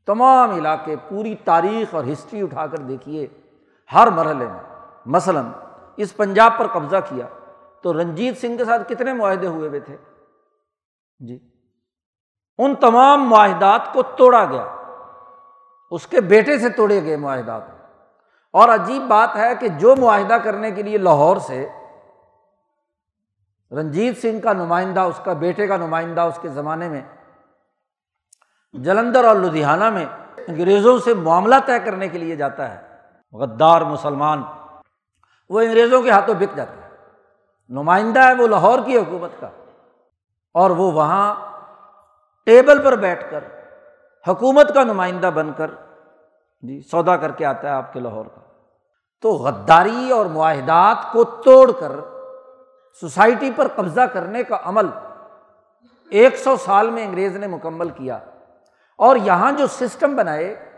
A: تمام علاقے، پوری تاریخ اور ہسٹری اٹھا کر دیکھیے، ہر مرحلے میں، مثلاً اس پنجاب پر قبضہ کیا تو رنجیت سنگھ کے ساتھ کتنے معاہدے ہوئے ہوئے تھے؟ جی۔ ان تمام معاہدات کو توڑا گیا۔ اس کے بیٹے سے توڑے گئے معاہدات۔ اور عجیب بات ہے کہ جو معاہدہ کرنے کے لیے لاہور سے، رنجیت سنگھ کا نمائندہ، اس کا بیٹے کا نمائندہ اس کے زمانے میں جلندھر اور لدھیانہ میں انگریزوں سے معاملہ طے کرنے کے لیے جاتا ہے، غدار مسلمان، وہ انگریزوں کے ہاتھوں بک جاتا ہے نمائندہ ہے وہ لاہور کی حکومت کا۔ اور وہ وہاں ٹیبل پر بیٹھ کر حکومت کا نمائندہ بن کر جی سودا کر کے آتا ہے آپ کے لاہور کا۔ تو غداری اور معاہدات کو توڑ کر سوسائٹی پر قبضہ کرنے کا عمل ایک سو سال میں انگریز نے مکمل کیا۔ اور یہاں جو سسٹم بنائے،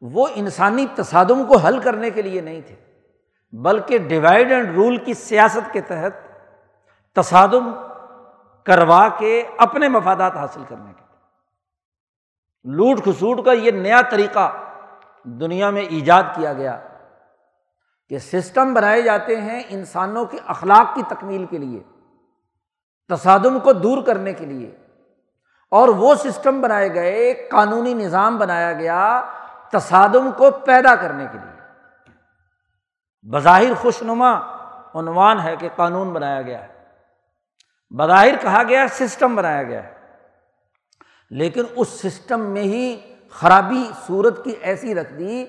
A: وہ انسانی تصادم کو حل کرنے کے لیے نہیں تھے، بلکہ ڈیوائڈ اینڈ رول کی سیاست کے تحت تصادم کروا کے اپنے مفادات حاصل کرنے کے۔ لوٹ کھسوٹ کا یہ نیا طریقہ دنیا میں ایجاد کیا گیا کہ سسٹم بنائے جاتے ہیں انسانوں کے اخلاق کی تکمیل کے لیے، تصادم کو دور کرنے کے لیے۔ اور وہ سسٹم بنائے گئے، قانونی نظام بنایا گیا تصادم کو پیدا کرنے کے لیے۔ بظاہر خوش نما عنوان ہے کہ قانون بنایا گیا ہے۔ بظاہر کہا گیا سسٹم بنایا گیا ہے۔ لیکن اس سسٹم میں ہی خرابی صورت کی ایسی رکھ دی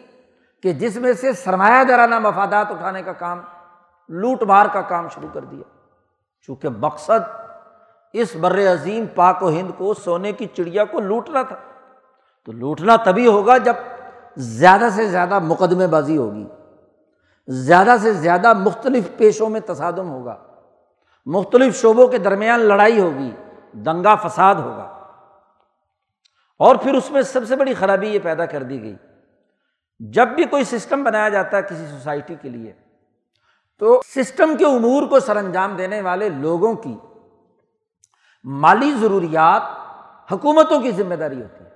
A: کہ جس میں سے سرمایہ دارانہ مفادات اٹھانے کا کام، لوٹ مار کا کام شروع کر دیا۔ چونکہ مقصد اس بر عظیم پاک و ہند کو سونے کی چڑیا کو لوٹنا تھا۔ تو لوٹنا تبھی ہوگا جب زیادہ سے زیادہ مقدمے بازی ہوگی۔ زیادہ سے زیادہ مختلف پیشوں میں تصادم ہوگا۔ مختلف شعبوں کے درمیان لڑائی ہوگی۔ دنگا فساد ہوگا۔ اور پھر اس میں سب سے بڑی خرابی یہ پیدا کر دی گئی۔ جب بھی کوئی سسٹم بنایا جاتا ہے کسی سوسائٹی کے لیے، تو سسٹم کے امور کو سر انجام دینے والے لوگوں کی مالی ضروریات حکومتوں کی ذمہ داری ہوتی ہے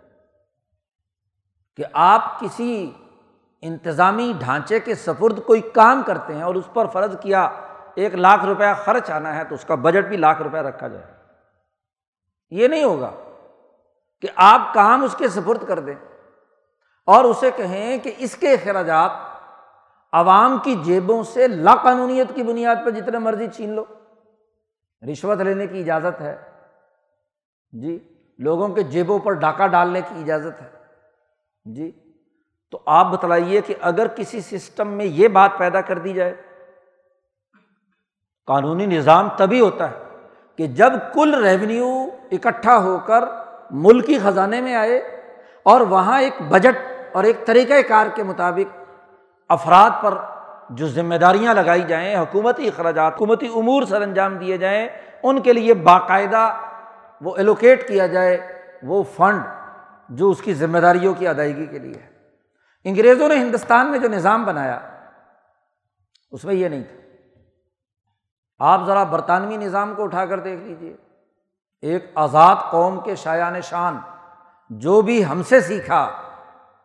A: کہ آپ کسی انتظامی ڈھانچے کے سفرد کوئی کام کرتے ہیں اور اس پر فرض کیا ایک لاکھ روپیہ خرچ آنا ہے تو اس کا بجٹ بھی لاکھ روپیہ رکھا جائے۔ یہ نہیں ہوگا۔ کہ آپ کام اس کے سفرد کر دیں اور اسے کہیں کہ اس کے اخراجات عوام کی جیبوں سے لا قانونیت کی بنیاد پر جتنے مرضی چھین لو۔ رشوت لینے کی اجازت ہے۔ جی لوگوں کے جیبوں پر ڈاکہ ڈالنے کی اجازت ہے۔ جی تو آپ بتلائیے کہ اگر کسی سسٹم میں یہ بات پیدا کر دی جائے، قانونی نظام تبھی ہوتا ہے کہ جب کل ریونیو اکٹھا ہو کر ملکی خزانے میں آئے اور وہاں ایک بجٹ اور ایک طریقۂ کار کے مطابق افراد پر جو ذمہ داریاں لگائی جائیں، حکومتی اخراجات، حکومتی امور سر انجام دیے جائیں، ان کے لیے باقاعدہ وہ ایلوکیٹ کیا جائے، وہ فنڈ جو اس کی ذمہ داریوں کی ادائیگی کے لیے ہے۔ انگریزوں نے ہندوستان میں جو نظام بنایا، اس میں یہ نہیں تھا۔ آپ ذرا برطانوی نظام کو اٹھا کر دیکھ لیجیے ایک آزاد قوم کے شایان شان جو بھی ہم سے سیکھا،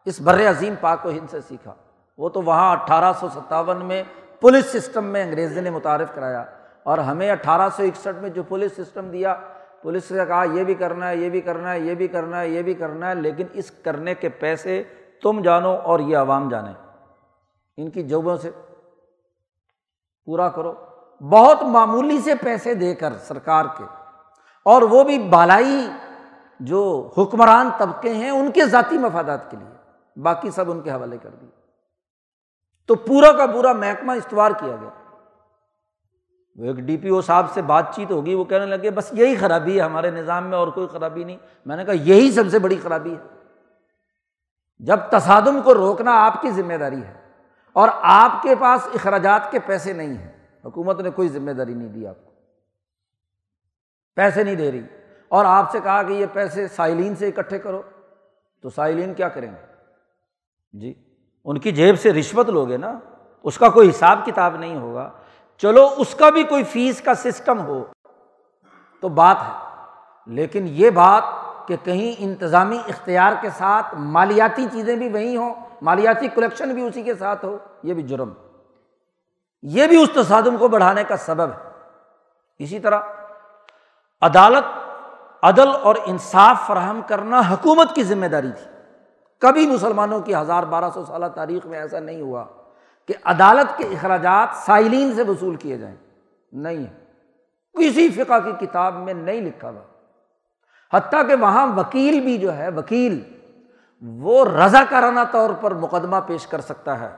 A: اس بر عظیم پاک و ہند سے سیکھا۔ وہ تو وہاں اٹھارہ سو ستاون میں پولیس سسٹم میں انگریزی نے متعارف کرایا اور ہمیں اٹھارہ سو اکسٹھ میں جو پولیس سسٹم دیا، پولیس نے کہا، یہ بھی کرنا ہے، یہ بھی کرنا ہے، یہ بھی کرنا ہے، یہ بھی کرنا ہے، لیکن اس کرنے کے پیسے تم جانو اور یہ عوام جانے۔ ان کی جوبوں سے پورا کرو۔ بہت معمولی سے پیسے دے کر سرکار کے۔ اور وہ بھی بالائی جو حکمران طبقے ہیں ان کے ذاتی مفادات کے لیے، باقی سب ان کے حوالے کر دیے۔ تو پورا کا پورا محکمہ استوار کیا گیا۔ وہ ایک ڈی پی او صاحب سے بات چیت ہوگی، وہ کہنے لگے، بس یہی خرابی ہے ہمارے نظام میں اور کوئی خرابی نہیں۔ میں نے کہا، یہی سب سے بڑی خرابی ہے۔ جب تصادم کو روکنا آپ کی ذمہ داری ہے اور آپ کے پاس اخراجات کے پیسے نہیں ہیں، حکومت نے کوئی ذمہ داری نہیں دی آپ کو۔ پیسے نہیں دے رہی۔ اور آپ سے کہا کہ یہ پیسے سائلین سے اکٹھے کرو۔ تو سائلین کیا کریں گے؟ جی ان کی جیب سے رشوت لوگے نا، اس کا کوئی حساب کتاب نہیں ہوگا۔ چلو، اس کا بھی کوئی فیس کا سسٹم ہو۔ تو بات ہے۔ لیکن یہ بات کہ کہیں انتظامی اختیار کے ساتھ مالیاتی چیزیں بھی وہیں ہوں، مالیاتی کلیکشن بھی اسی کے ساتھ ہو، یہ بھی جرم۔ یہ بھی اس تصادم کو بڑھانے کا سبب ہے۔ اسی طرح عدالت، عدل اور انصاف فراہم کرنا حکومت کی ذمہ داری تھی۔ کبھی مسلمانوں کی ہزار بارہ سو سالہ تاریخ میں ایسا نہیں ہوا کہ عدالت کے اخراجات سائلین سے وصول کیے جائیں۔ نہیں۔ ہے کسی فقہ کی کتاب میں نہیں لکھا ہوا۔ حتیٰ کہ وہاں وکیل بھی جو ہے، وکیل، وہ رضا کرانا طور پر مقدمہ پیش کر سکتا ہے۔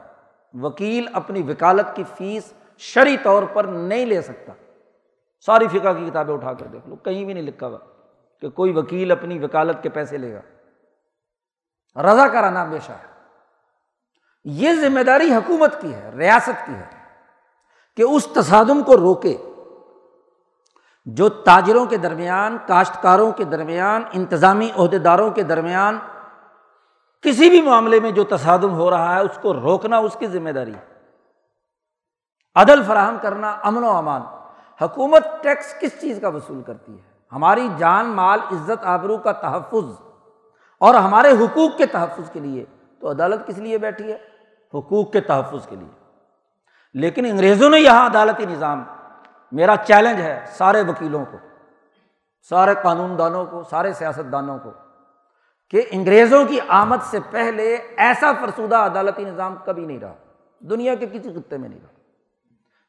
A: وکیل اپنی وکالت کی فیس شرعی طور پر نہیں لے سکتا۔ ساری فقہ کی کتابیں اٹھا کر دیکھ لو، کہیں بھی نہیں لکھا ہوا کہ کوئی وکیل اپنی وکالت کے پیسے لے گا۔ رضا کرانا ہمیشہ ہے یہ ذمہ داری حکومت کی ہے، ریاست کی ہے کہ اس تصادم کو روکے۔ جو تاجروں کے درمیان، کاشتکاروں کے درمیان، انتظامی عہدے داروں کے درمیان کسی بھی معاملے میں جو تصادم ہو رہا ہے، اس کو روکنا اس کی ذمہ داری عدل فراہم کرنا امن و امان۔ حکومت ٹیکس کس چیز کا وصول کرتی ہے؟ ہماری جان، مال، عزت، آبرو کا تحفظ اور ہمارے حقوق کے تحفظ کے لیے تو عدالت کس لیے بیٹھی ہے؟ حقوق کے تحفظ کے لیے۔ لیکن انگریزوں نے یہاں عدالتی نظام، میرا چیلنج ہے سارے وکیلوں کو، سارے قانون دانوں کو، سارے سیاست دانوں کو کہ انگریزوں کی آمد سے پہلے ایسا فرسودہ عدالتی نظام کبھی نہیں رہا۔ دنیا کے کسی خطے میں نہیں رہا۔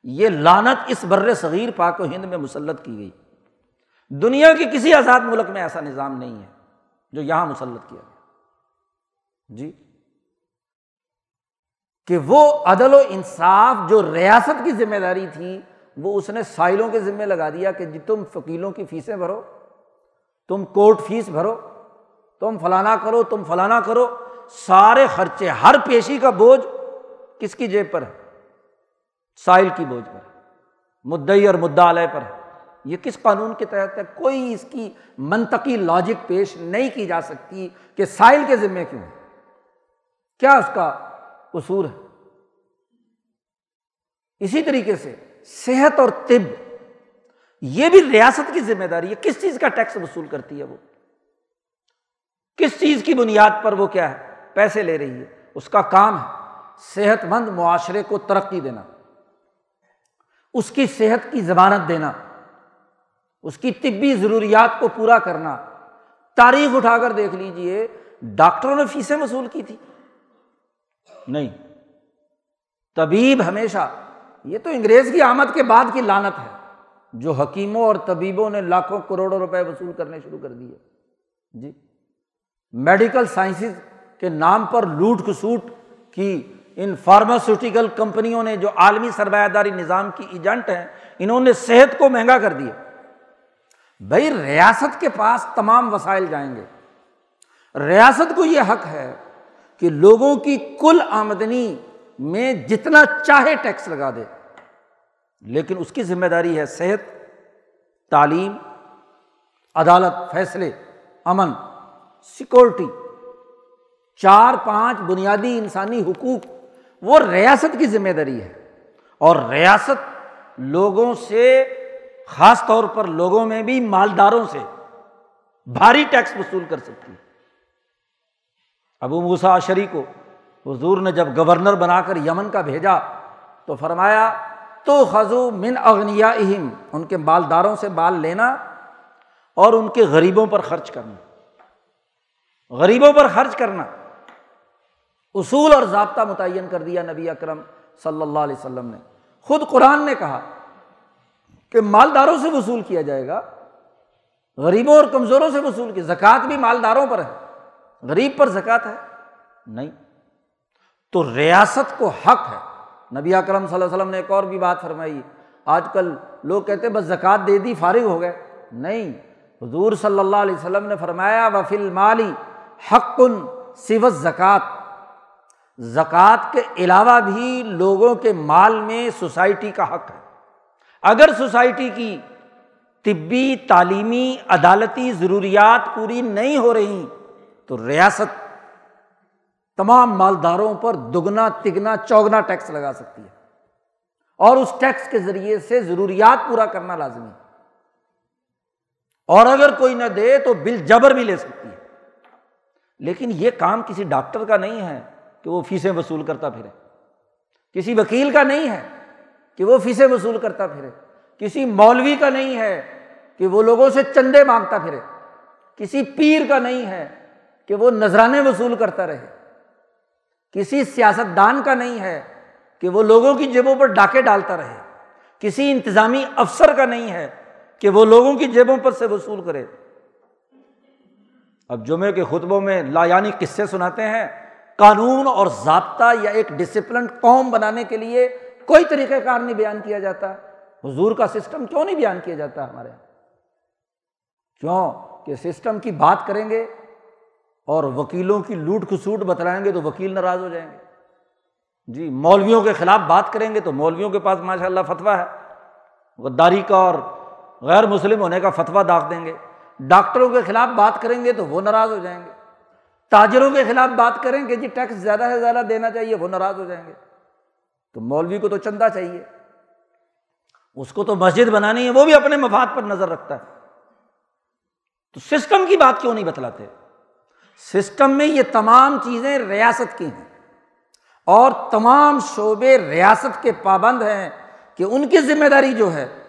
A: یہ لانت اس بر صغیر پاک و ہند میں مسلط کی گئی۔ دنیا کے کسی آزاد ملک میں ایسا نظام نہیں ہے جو یہاں مسلط کیا گیا۔ جی؟ کہ وہ عدل و انصاف جو ریاست کی ذمہ داری تھی، وہ اس نے سائلوں کے ذمے لگا دیا کہ جی تم فکیلوں کی فیسیں بھرو، تم کورٹ فیس بھرو، تم فلانا کرو، تم فلانا کرو، سارے خرچے، ہر پیشی کا بوجھ کس کی جیب پر ہے؟ سائل کی بوجھ پر مدعی اور مدعا علیہ پر ہے۔ یہ کس قانون کے تحت ہے؟ کوئی اس کی منطقی لاجک پیش نہیں کی جا سکتی کہ سائل کے ذمے کیوں ہے۔ کیا اس کا قصور ہے؟ اسی طریقے سے صحت اور طب، یہ بھی ریاست کی ذمہ داری ہے۔ کس چیز کا ٹیکس وصول کرتی ہے وہ؟ کس چیز کی بنیاد پر وہ کیا ہے؟ پیسے لے رہی ہے۔ اس کا کام ہے صحت مند معاشرے کو ترقی دینا۔ اس کی صحت کی ضمانت دینا، اس کی طبی ضروریات کو پورا کرنا۔ تاریخ اٹھا کر دیکھ لیجیے ڈاکٹروں نے فیسیں وصول کی تھی۔ نہیں، طبیب ہمیشہ، یہ تو انگریز کی آمد کے بعد کی لانت ہے، جو حکیموں اور طبیبوں نے لاکھوں کروڑوں روپے وصول کرنے شروع کر دیے۔ جی میڈیکل سائنسز کے نام پر لوٹ کسوٹ کی ان فارماسیوٹیکل کمپنیوں نے جو عالمی سرمایہ داری نظام کی ایجنٹ ہیں، انہوں نے صحت کو مہنگا کر دیا۔ بھائی، ریاست کے پاس تمام وسائل جائیں گے۔ ریاست کو یہ حق ہے کہ لوگوں کی کل آمدنی میں جتنا چاہے ٹیکس لگا دے۔ لیکن اس کی ذمہ داری ہے صحت، تعلیم، عدالت، فیصلے، امن سیکورٹی چار پانچ بنیادی انسانی حقوق وہ ریاست کی ذمہ داری ہے۔ اور ریاست لوگوں سے، خاص طور پر لوگوں میں بھی، مالداروں سے بھاری ٹیکس وصول کر سکتی ہے۔ ابو موسا شری کو حضور نے جب گورنر بنا کر یمن کا بھیجا تو فرمایا، تو خزو من اغنیا اہم ان کے مالداروں سے بال لینا اور ان کے غریبوں پر خرچ کرنا۔ غریبوں پر خرچ کرنا۔ اصول اور ضابطہ متعین کر دیا نبی اکرم صلی اللہ علیہ وسلم نے۔ خود قرآن نے کہا کہ مالداروں سے وصول کیا جائے گا، غریبوں اور کمزوروں سے وصول کی زکوٰۃ بھی مالداروں پر ہے۔ غریب پر زکوٰۃ ہے؟ نہیں۔ تو ریاست کو حق ہے۔ نبی اکرم صلی اللہ علیہ وسلم نے ایک اور بھی بات فرمائی، آج کل لوگ کہتے بس زکوٰۃ دے دی، فارغ ہو گئے۔ نہیں۔ حضور صلی اللہ علیہ وسلم نے فرمایا وفل مالی حق کن سوت زکوٰۃ زکوٰۃ کے علاوہ بھی لوگوں کے مال میں سوسائٹی کا حق ہے۔ اگر سوسائٹی کی طبی، تعلیمی عدالتی ضروریات پوری نہیں ہو رہی، تو ریاست تمام مالداروں پر دگنا، تگنا، چوگنا ٹیکس لگا سکتی ہے۔ اور اس ٹیکس کے ذریعے سے ضروریات پورا کرنا لازمی ہے۔ اور اگر کوئی نہ دے تو بل جبر بھی لے سکتی ہے۔ لیکن یہ کام کسی ڈاکٹر کا نہیں ہے۔ کہ وہ فیسیں وصول کرتا پھرے۔ کسی وکیل کا نہیں ہے کہ وہ فیسیں وصول کرتا پھرے۔ کسی مولوی کا نہیں ہے کہ وہ لوگوں سے چندے مانگتا پھرے۔ کسی پیر کا نہیں ہے کہ وہ نذرانے وصول کرتا رہے۔ کسی سیاست دان کا نہیں ہے کہ وہ لوگوں کی جیبوں پر ڈاکے ڈالتا رہے۔ کسی انتظامی افسر کا نہیں ہے کہ وہ لوگوں کی جیبوں پر سے وصول کرے۔ اب جمعے کے خطبوں میں لا یعنی قصے سناتے ہیں۔ قانون اور ضابطہ یا ایک ڈسپلن قوم بنانے کے لیے کوئی طریقہ کار نہیں بیان کیا جاتا۔ حضور کا سسٹم کیوں نہیں بیان کیا جاتا ہمارے یہاں؟ کیوں کہ سسٹم کی بات کریں گے اور وکیلوں کی لوٹ کھسوٹ بتلائیں گے تو وکیل ناراض ہو جائیں گے۔ جی مولویوں کے خلاف بات کریں گے تو مولویوں کے پاس ماشاء اللہ فتویٰ ہے۔ غداری کا اور غیر مسلم ہونے کا فتویٰ داغ دیں گے۔ ڈاکٹروں کے خلاف بات کریں گے تو وہ ناراض ہو جائیں گے۔ تاجروں کے خلاف بات کریں گے جی ٹیکس زیادہ سے زیادہ دینا چاہیے، وہ ناراض ہو جائیں گے۔ تو مولوی کو تو چندہ چاہیے۔ اس کو تو مسجد بنانی ہے، وہ بھی اپنے مفاد پر نظر رکھتا ہے۔ تو سسٹم کی بات کیوں نہیں بتلاتے؟ سسٹم میں یہ تمام چیزیں ریاست کی ہیں۔ اور تمام شعبے ریاست کے پابند ہیں کہ ان کی ذمہ داری جو ہے،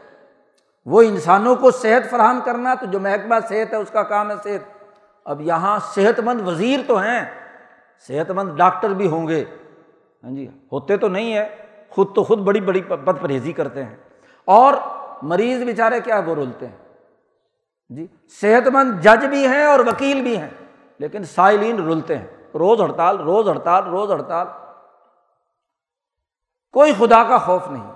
A: وہ انسانوں کو صحت فراہم کرنا، تو جو محکمہ صحت ہے، اس کا کام ہے صحت۔ اب یہاں صحت مند وزیر تو ہیں صحت مند ڈاکٹر بھی ہوں گے۔ ہاں جی ہوتے تو نہیں ہے خود تو خود بڑی بڑی بد پرہیزی کرتے ہیں۔ اور مریض بیچارے کیا وہ رولتے ہیں؟ جی صحت مند جج بھی ہیں اور وکیل بھی ہیں، لیکن سائلین رولتے ہیں۔ روز ہڑتال روز ہڑتال روز ہڑتال۔ کوئی خدا کا خوف نہیں۔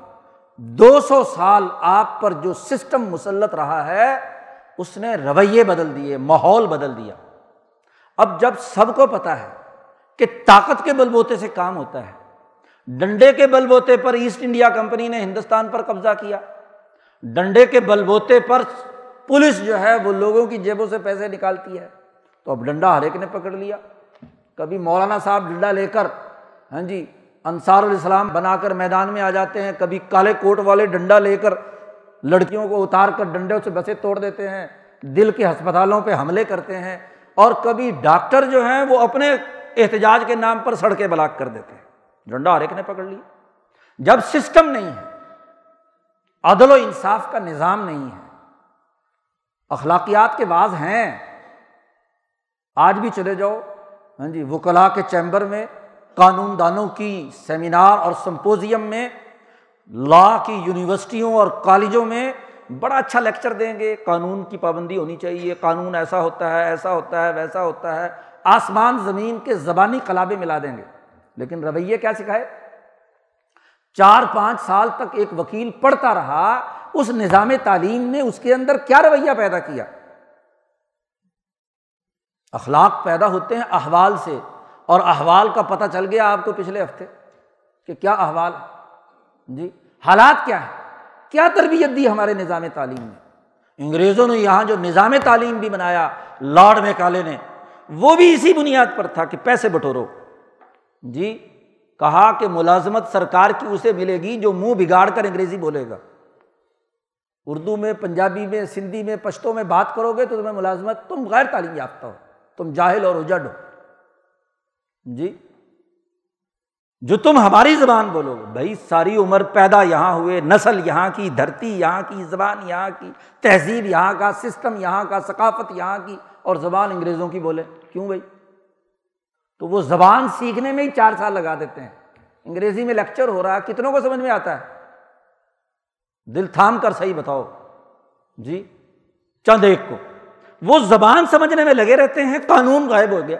A: دو سو سال آپ پر جو سسٹم مسلط رہا ہے اس نے رویے بدل دیے، ماحول بدل دیا۔ اب جب سب کو پتا ہے کہ طاقت کے بل بوتے سے کام ہوتا ہے، ڈنڈے کے بل بوتے پر ایسٹ انڈیا کمپنی نے ہندوستان پر قبضہ کیا۔ ڈنڈے کے بل بوتے پر پولیس جو ہے وہ لوگوں کی جیبوں سے پیسے نکالتی ہے۔ تو اب ڈنڈا ہر ایک نے پکڑ لیا۔ کبھی مولانا صاحب ڈنڈا لے کر ہاں جی انصار الاسلام بنا کر میدان میں آ جاتے ہیں، کبھی کالے کوٹ والے ڈنڈا لے کر لڑکیوں کو اتار کر ڈنڈے سے بسیں توڑ دیتے ہیں، دل کے ہسپتالوں پہ حملے کرتے ہیں اور کبھی ڈاکٹر جو ہیں وہ اپنے احتجاج کے نام پر سڑکیں بلاک کر دیتے ہیں۔ ڈنڈا ہر ایک نے پکڑ لیا۔ جب سسٹم نہیں ہے، عدل و انصاف کا نظام نہیں ہے، اخلاقیات کے بعض ہیں۔ آج بھی چلے جاؤ۔ ہاں جی وکلا کے چیمبر میں قانون دانوں کی سیمینار اور سمپوزیم میں لا کی یونیورسٹیوں اور کالجوں میں بڑا اچھا لیکچر دیں گے۔ قانون کی پابندی ہونی چاہیے۔ قانون ایسا ہوتا ہے، ایسا ہوتا ہے، ویسا ہوتا ہے۔ آسمان، زمین کے زبانی کلابے ملا دیں گے۔ لیکن رویے کیا سکھائے؟ چار پانچ سال تک ایک وکیل پڑھتا رہا۔ اس نظام تعلیم نے اس کے اندر کیا رویہ پیدا کیا؟ اخلاق پیدا ہوتے ہیں احوال سے۔ اور احوال کا پتہ چل گیا آپ کو پچھلے ہفتے کہ کیا احوال ہے۔ جی حالات کیا ہے کیا تربیت دی ہمارے نظام تعلیم میں انگریزوں نے یہاں جو نظام تعلیم بھی بنایا لارڈ میں کالے نے، وہ بھی اسی بنیاد پر تھا کہ پیسے بٹورو۔ جی کہا کہ ملازمت سرکار کی اسے ملے گی جو منہ بگاڑ کر انگریزی بولے گا۔ اردو میں، پنجابی میں، سندھی میں پشتوں میں بات کرو گے تو تمہیں ملازمت، تم غیر تعلیم یافتہ ہو، تم جاہل اور اجڑ ہو۔ جی جو تم ہماری زبان بولو گے بھائی ساری عمر پیدا یہاں ہوئے، نسل یہاں کی، دھرتی یہاں کی، زبان یہاں کی، تہذیب یہاں کا، سسٹم یہاں کا، ثقافت یہاں کی، اور زبان انگریزوں کی بولے، کیوں بھائی؟ تو وہ زبان سیکھنے میں ہی چار سال لگا دیتے ہیں۔ انگریزی میں لیکچر ہو رہا ہے، کتنوں کو سمجھ میں آتا ہے؟ دل تھام کر صحیح بتاؤ۔ جی چند ایک کو۔ وہ زبان سمجھنے میں لگے رہتے ہیں، قانون غائب ہو گیا۔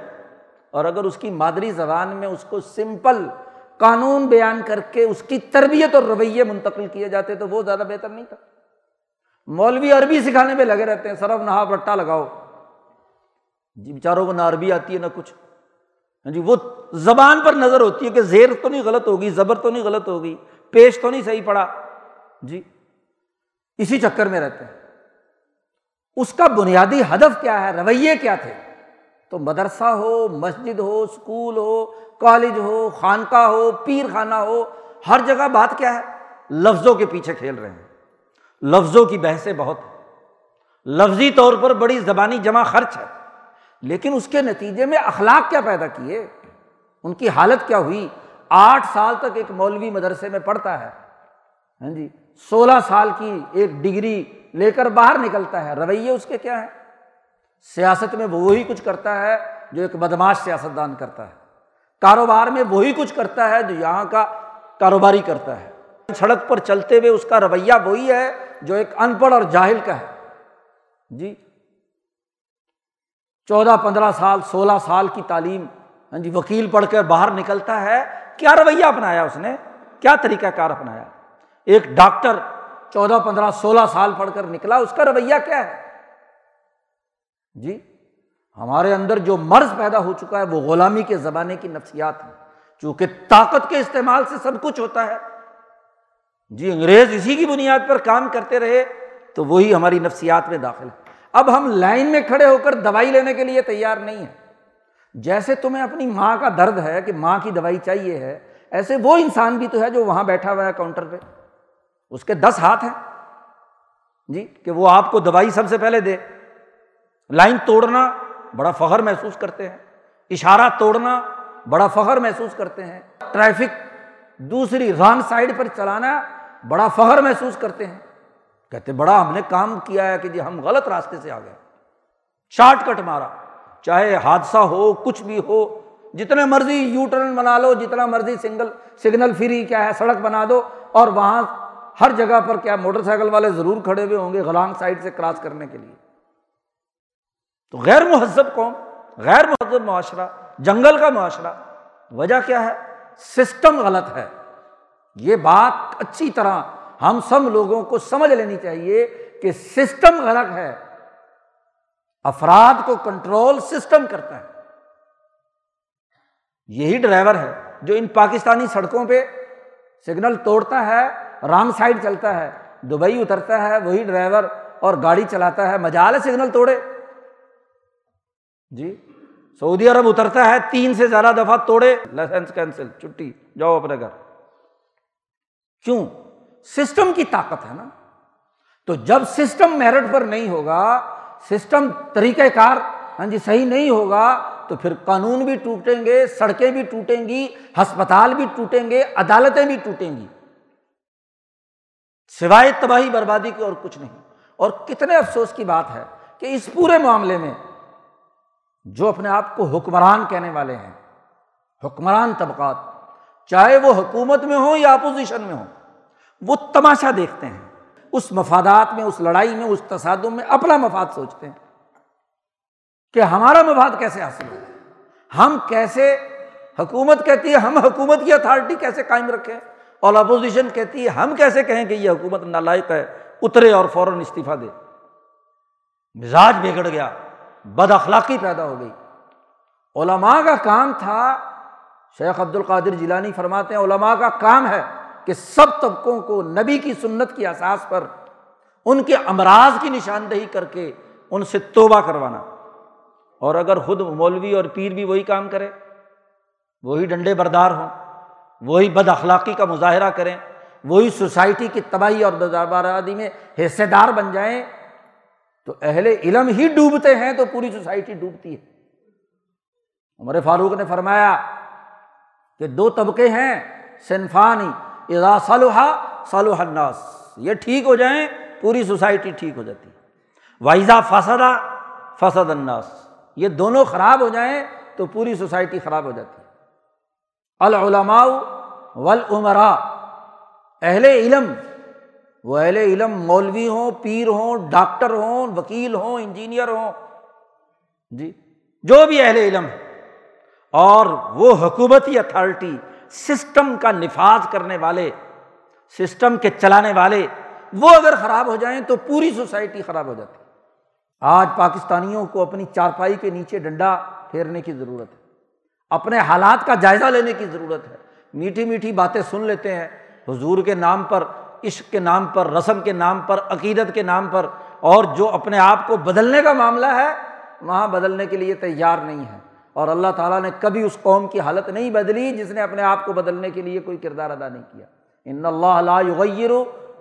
A: اور اگر اس کی مادری زبان میں اس کو سمپل قانون بیان کر کے اس کی تربیت اور رویے منتقل کیے جاتے تو وہ زیادہ بہتر نہیں تھا۔ مولوی عربی سکھانے میں لگے رہتے ہیں، سرف نہا رٹا لگاؤ۔ جی بیچاروں کو نہ عربی آتی ہے نہ کچھ۔ ہاں جی وہ زبان پر نظر ہوتی ہے کہ زیر تو نہیں غلط ہوگی، زبر تو نہیں غلط ہوگی، پیش تو نہیں صحیح پڑا۔ جی اسی چکر میں رہتے ہیں۔ اس کا بنیادی ہدف کیا ہے؟ رویے کیا تھے؟ تو مدرسہ ہو، مسجد ہو اسکول ہو، کالج ہو، خانقاہ ہو پیر خانہ ہو، ہر جگہ بات کیا ہے؟ لفظوں کے پیچھے کھیل رہے ہیں۔ لفظوں کی بحثیں بہت ہیں لفظی طور پر بڑی زبانی جمع خرچ ہے۔ لیکن اس کے نتیجے میں اخلاق کیا پیدا کیے؟ ان کی حالت کیا ہوئی؟ آٹھ سال تک ایک مولوی مدرسے میں پڑھتا ہے۔ ہاں جی سولہ سال کی ایک ڈگری لے کر باہر نکلتا ہے۔ رویے اس کے کیا ہے سیاست میں وہی کچھ کرتا ہے جو ایک بدماش سیاست دان کرتا ہے۔ کاروبار میں وہی کچھ کرتا ہے جو یہاں کا کاروباری کرتا ہے۔ سڑک پر چلتے ہوئے اس کا رویہ وہی ہے جو ایک ان پڑھ اور جاہل کا ہے۔ جی۔ چودہ، پندرہ سال، سولہ سال کی تعلیم ہاں جی وکیل پڑھ کر باہر نکلتا ہے۔ کیا رویہ اپنایا اس نے؟ کیا طریقہ کار اپنایا؟ ایک ڈاکٹر چودہ، پندرہ، سولہ سال پڑھ کر نکلا، اس کا رویہ کیا ہے؟ جی؟ ہمارے اندر جو مرض پیدا ہو چکا ہے، وہ غلامی کے زمانے کی نفسیات ہے چونکہ طاقت کے استعمال سے سب کچھ ہوتا ہے۔ جی انگریز اسی کی بنیاد پر کام کرتے رہے، تو وہی ہماری نفسیات میں داخل ہے۔ اب ہم لائن میں کھڑے ہو کر دوائی لینے کے لیے تیار نہیں ہے جیسے تمہیں اپنی ماں کا درد ہے کہ ماں کی دوائی چاہیے ہے، ایسے وہ انسان بھی تو ہے جو وہاں بیٹھا ہوا ہے کاؤنٹر پہ۔ اس کے دس ہاتھ ہیں۔ جی کہ وہ آپ کو دوائی سب سے پہلے دے۔ لائن توڑنا بڑا فخر محسوس کرتے ہیں، اشارہ توڑنا بڑا فخر محسوس کرتے ہیں، ٹریفک دوسری رانگ سائڈ پر چلانا بڑا فخر محسوس کرتے ہیں۔ کہتے بڑا ہم نے کام کیا ہے کہ جی ہم غلط راستے سے آ گئے۔ شارٹ کٹ مارا، چاہے حادثہ ہو، کچھ بھی ہو، جتنے مرضی یو ٹرن بنا لو، جتنا مرضی سنگل، سگنل فری کیا ہے، سڑک بنا دو، اور وہاں ہر جگہ پر کیا موٹر سائیکل والے ضرور کھڑے ہوئے ہوں گے غلام سائڈ سے کراس کرنے کے لیے۔ تو غیر مہذب قوم، غیر مہذب معاشرہ، جنگل کا معاشرہ، وجہ کیا ہے؟ سسٹم غلط ہے۔ یہ بات اچھی طرح ہم سب لوگوں کو سمجھ لینی چاہیے کہ سسٹم غلط ہے۔ افراد کو کنٹرول سسٹم کرتا ہے۔ یہی ڈرائیور ہے جو ان پاکستانی سڑکوں پہ سگنل توڑتا ہے، رانگ سائڈ چلتا ہے، دبئی اترتا ہے، وہی ڈرائیور اور گاڑی چلاتا ہے، مجال ہے سگنل توڑے۔ جی سعودی عرب اترتا ہے، تین سے زیادہ دفعہ توڑے، لائسنس کینسل، چھٹی، جاؤ اپنے گھر۔ کیوں؟ سسٹم کی طاقت ہے نا۔ تو جب سسٹم میرٹ پر نہیں ہوگا، سسٹم طریقہ کار ہاں جی صحیح نہیں ہوگا، تو پھر قانون بھی ٹوٹیں گے، سڑکیں بھی ٹوٹیں گی، ہسپتال بھی ٹوٹیں گے، عدالتیں بھی ٹوٹیں گی۔ سوائے تباہی بربادی کی اور کچھ نہیں۔ اور کتنے افسوس کی بات ہے کہ اس پورے معاملے میں جو اپنے آپ کو حکمران کہنے والے ہیں۔ حکمران طبقات، چاہے وہ حکومت میں ہوں یا اپوزیشن میں ہوں، وہ تماشا دیکھتے ہیں۔ اس مفادات میں، اس لڑائی میں، اس تصادم میں اپنا مفاد سوچتے ہیں کہ ہمارا مفاد کیسے حاصل ہو ہم کیسے حکومت کہتی ہے، ہم حکومت کی اتھارٹی کیسے قائم رکھیں۔ اور اپوزیشن کہتی ہے، ہم کیسے کہیں کہ یہ حکومت نالائق ہے، اترے اور فوراً استعفیٰ دے۔ مزاج بگڑ گیا۔ بد اخلاقی پیدا ہو گئی۔ علماء کا کام تھا، شیخ عبد القادر جیلانی فرماتے ہیں، علماء کا کام ہے کہ سب طبقوں کو نبی کی سنت کی احساس پر ان کے امراض کی نشاندہی کر کے ان سے توبہ کروانا۔ اور اگر خود مولوی اور پیر بھی وہی کام کرے وہی ڈنڈے بردار ہوں، وہی بد اخلاقی کا مظاہرہ کریں، وہی سوسائٹی کی تباہی اور بارادی میں حصے دار بن جائیں تو اہل علم ہی ڈوبتے ہیں تو پوری سوسائٹی ڈوبتی ہے۔ عمر فاروق نے فرمایا کہ دو طبقے ہیں، صنفانی، اذا صلحہ صلح الناس، یہ ٹھیک ہو جائیں، پوری سوسائٹی ٹھیک ہو جاتی۔ وائزہ فسدا، فسد الناس، یہ دونوں خراب ہو جائیں تو پوری سوسائٹی خراب ہو جاتی۔ ہے العلماء ولعمرا اہل علم وہ اہل علم مولوی ہوں، پیر ہوں، ڈاکٹر ہوں، وکیل ہوں، انجینئر ہوں۔ جی جو بھی اہل علم ہے اور وہ حکومتی اتھارٹی، سسٹم کا نفاذ کرنے والے، سسٹم کے چلانے والے، وہ اگر خراب ہو جائیں تو پوری سوسائٹی خراب ہو جاتی۔ آج پاکستانیوں کو اپنی چارپائی کے نیچے ڈنڈا پھیرنے کی ضرورت ہے۔ اپنے حالات کا جائزہ لینے کی ضرورت ہے۔ میٹھی میٹھی باتیں سن لیتے ہیں۔ حضور کے نام پر عشق کے نام پر، رسم کے نام پر، عقیدت کے نام پر، اور جو اپنے آپ کو بدلنے کا معاملہ ہے، وہاں بدلنے کے لیے تیار نہیں ہے۔ اور اللہ تعالیٰ نے کبھی اس قوم کی حالت نہیں بدلی جس نے اپنے آپ کو بدلنے کے لیے کوئی کردار ادا نہیں کیا۔ ان اللہ یغیر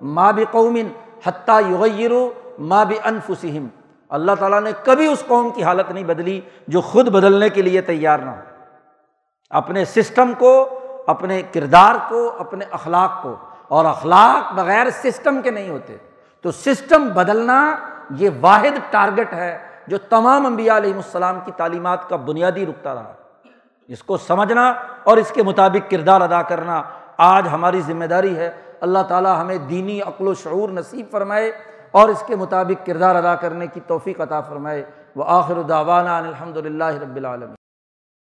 A: ماں بھی قومن حتیٰ یغیر ماں بھی انفسم اللہ تعالیٰ نے کبھی اس قوم کی حالت نہیں بدلی جو خود بدلنے کے لیے تیار نہ ہو۔ اپنے سسٹم کو، اپنے کردار کو، اپنے اخلاق کو۔ اور اخلاق بغیر سسٹم کے نہیں ہوتے۔ تو سسٹم بدلنا یہ واحد ٹارگیٹ ہے جو تمام انبیاء علیہم السلام کی تعلیمات کا بنیادی رکتا رہا۔ جس کو سمجھنا اور اس کے مطابق کردار ادا کرنا آج ہماری ذمہ داری ہے۔ اللہ تعالیٰ ہمیں دینی عقل و شعور نصیب فرمائے اور اس کے مطابق کردار ادا کرنے کی توفیق عطا فرمائے۔ وہ آخر داوانہ الحمد للہ رب العالمین۔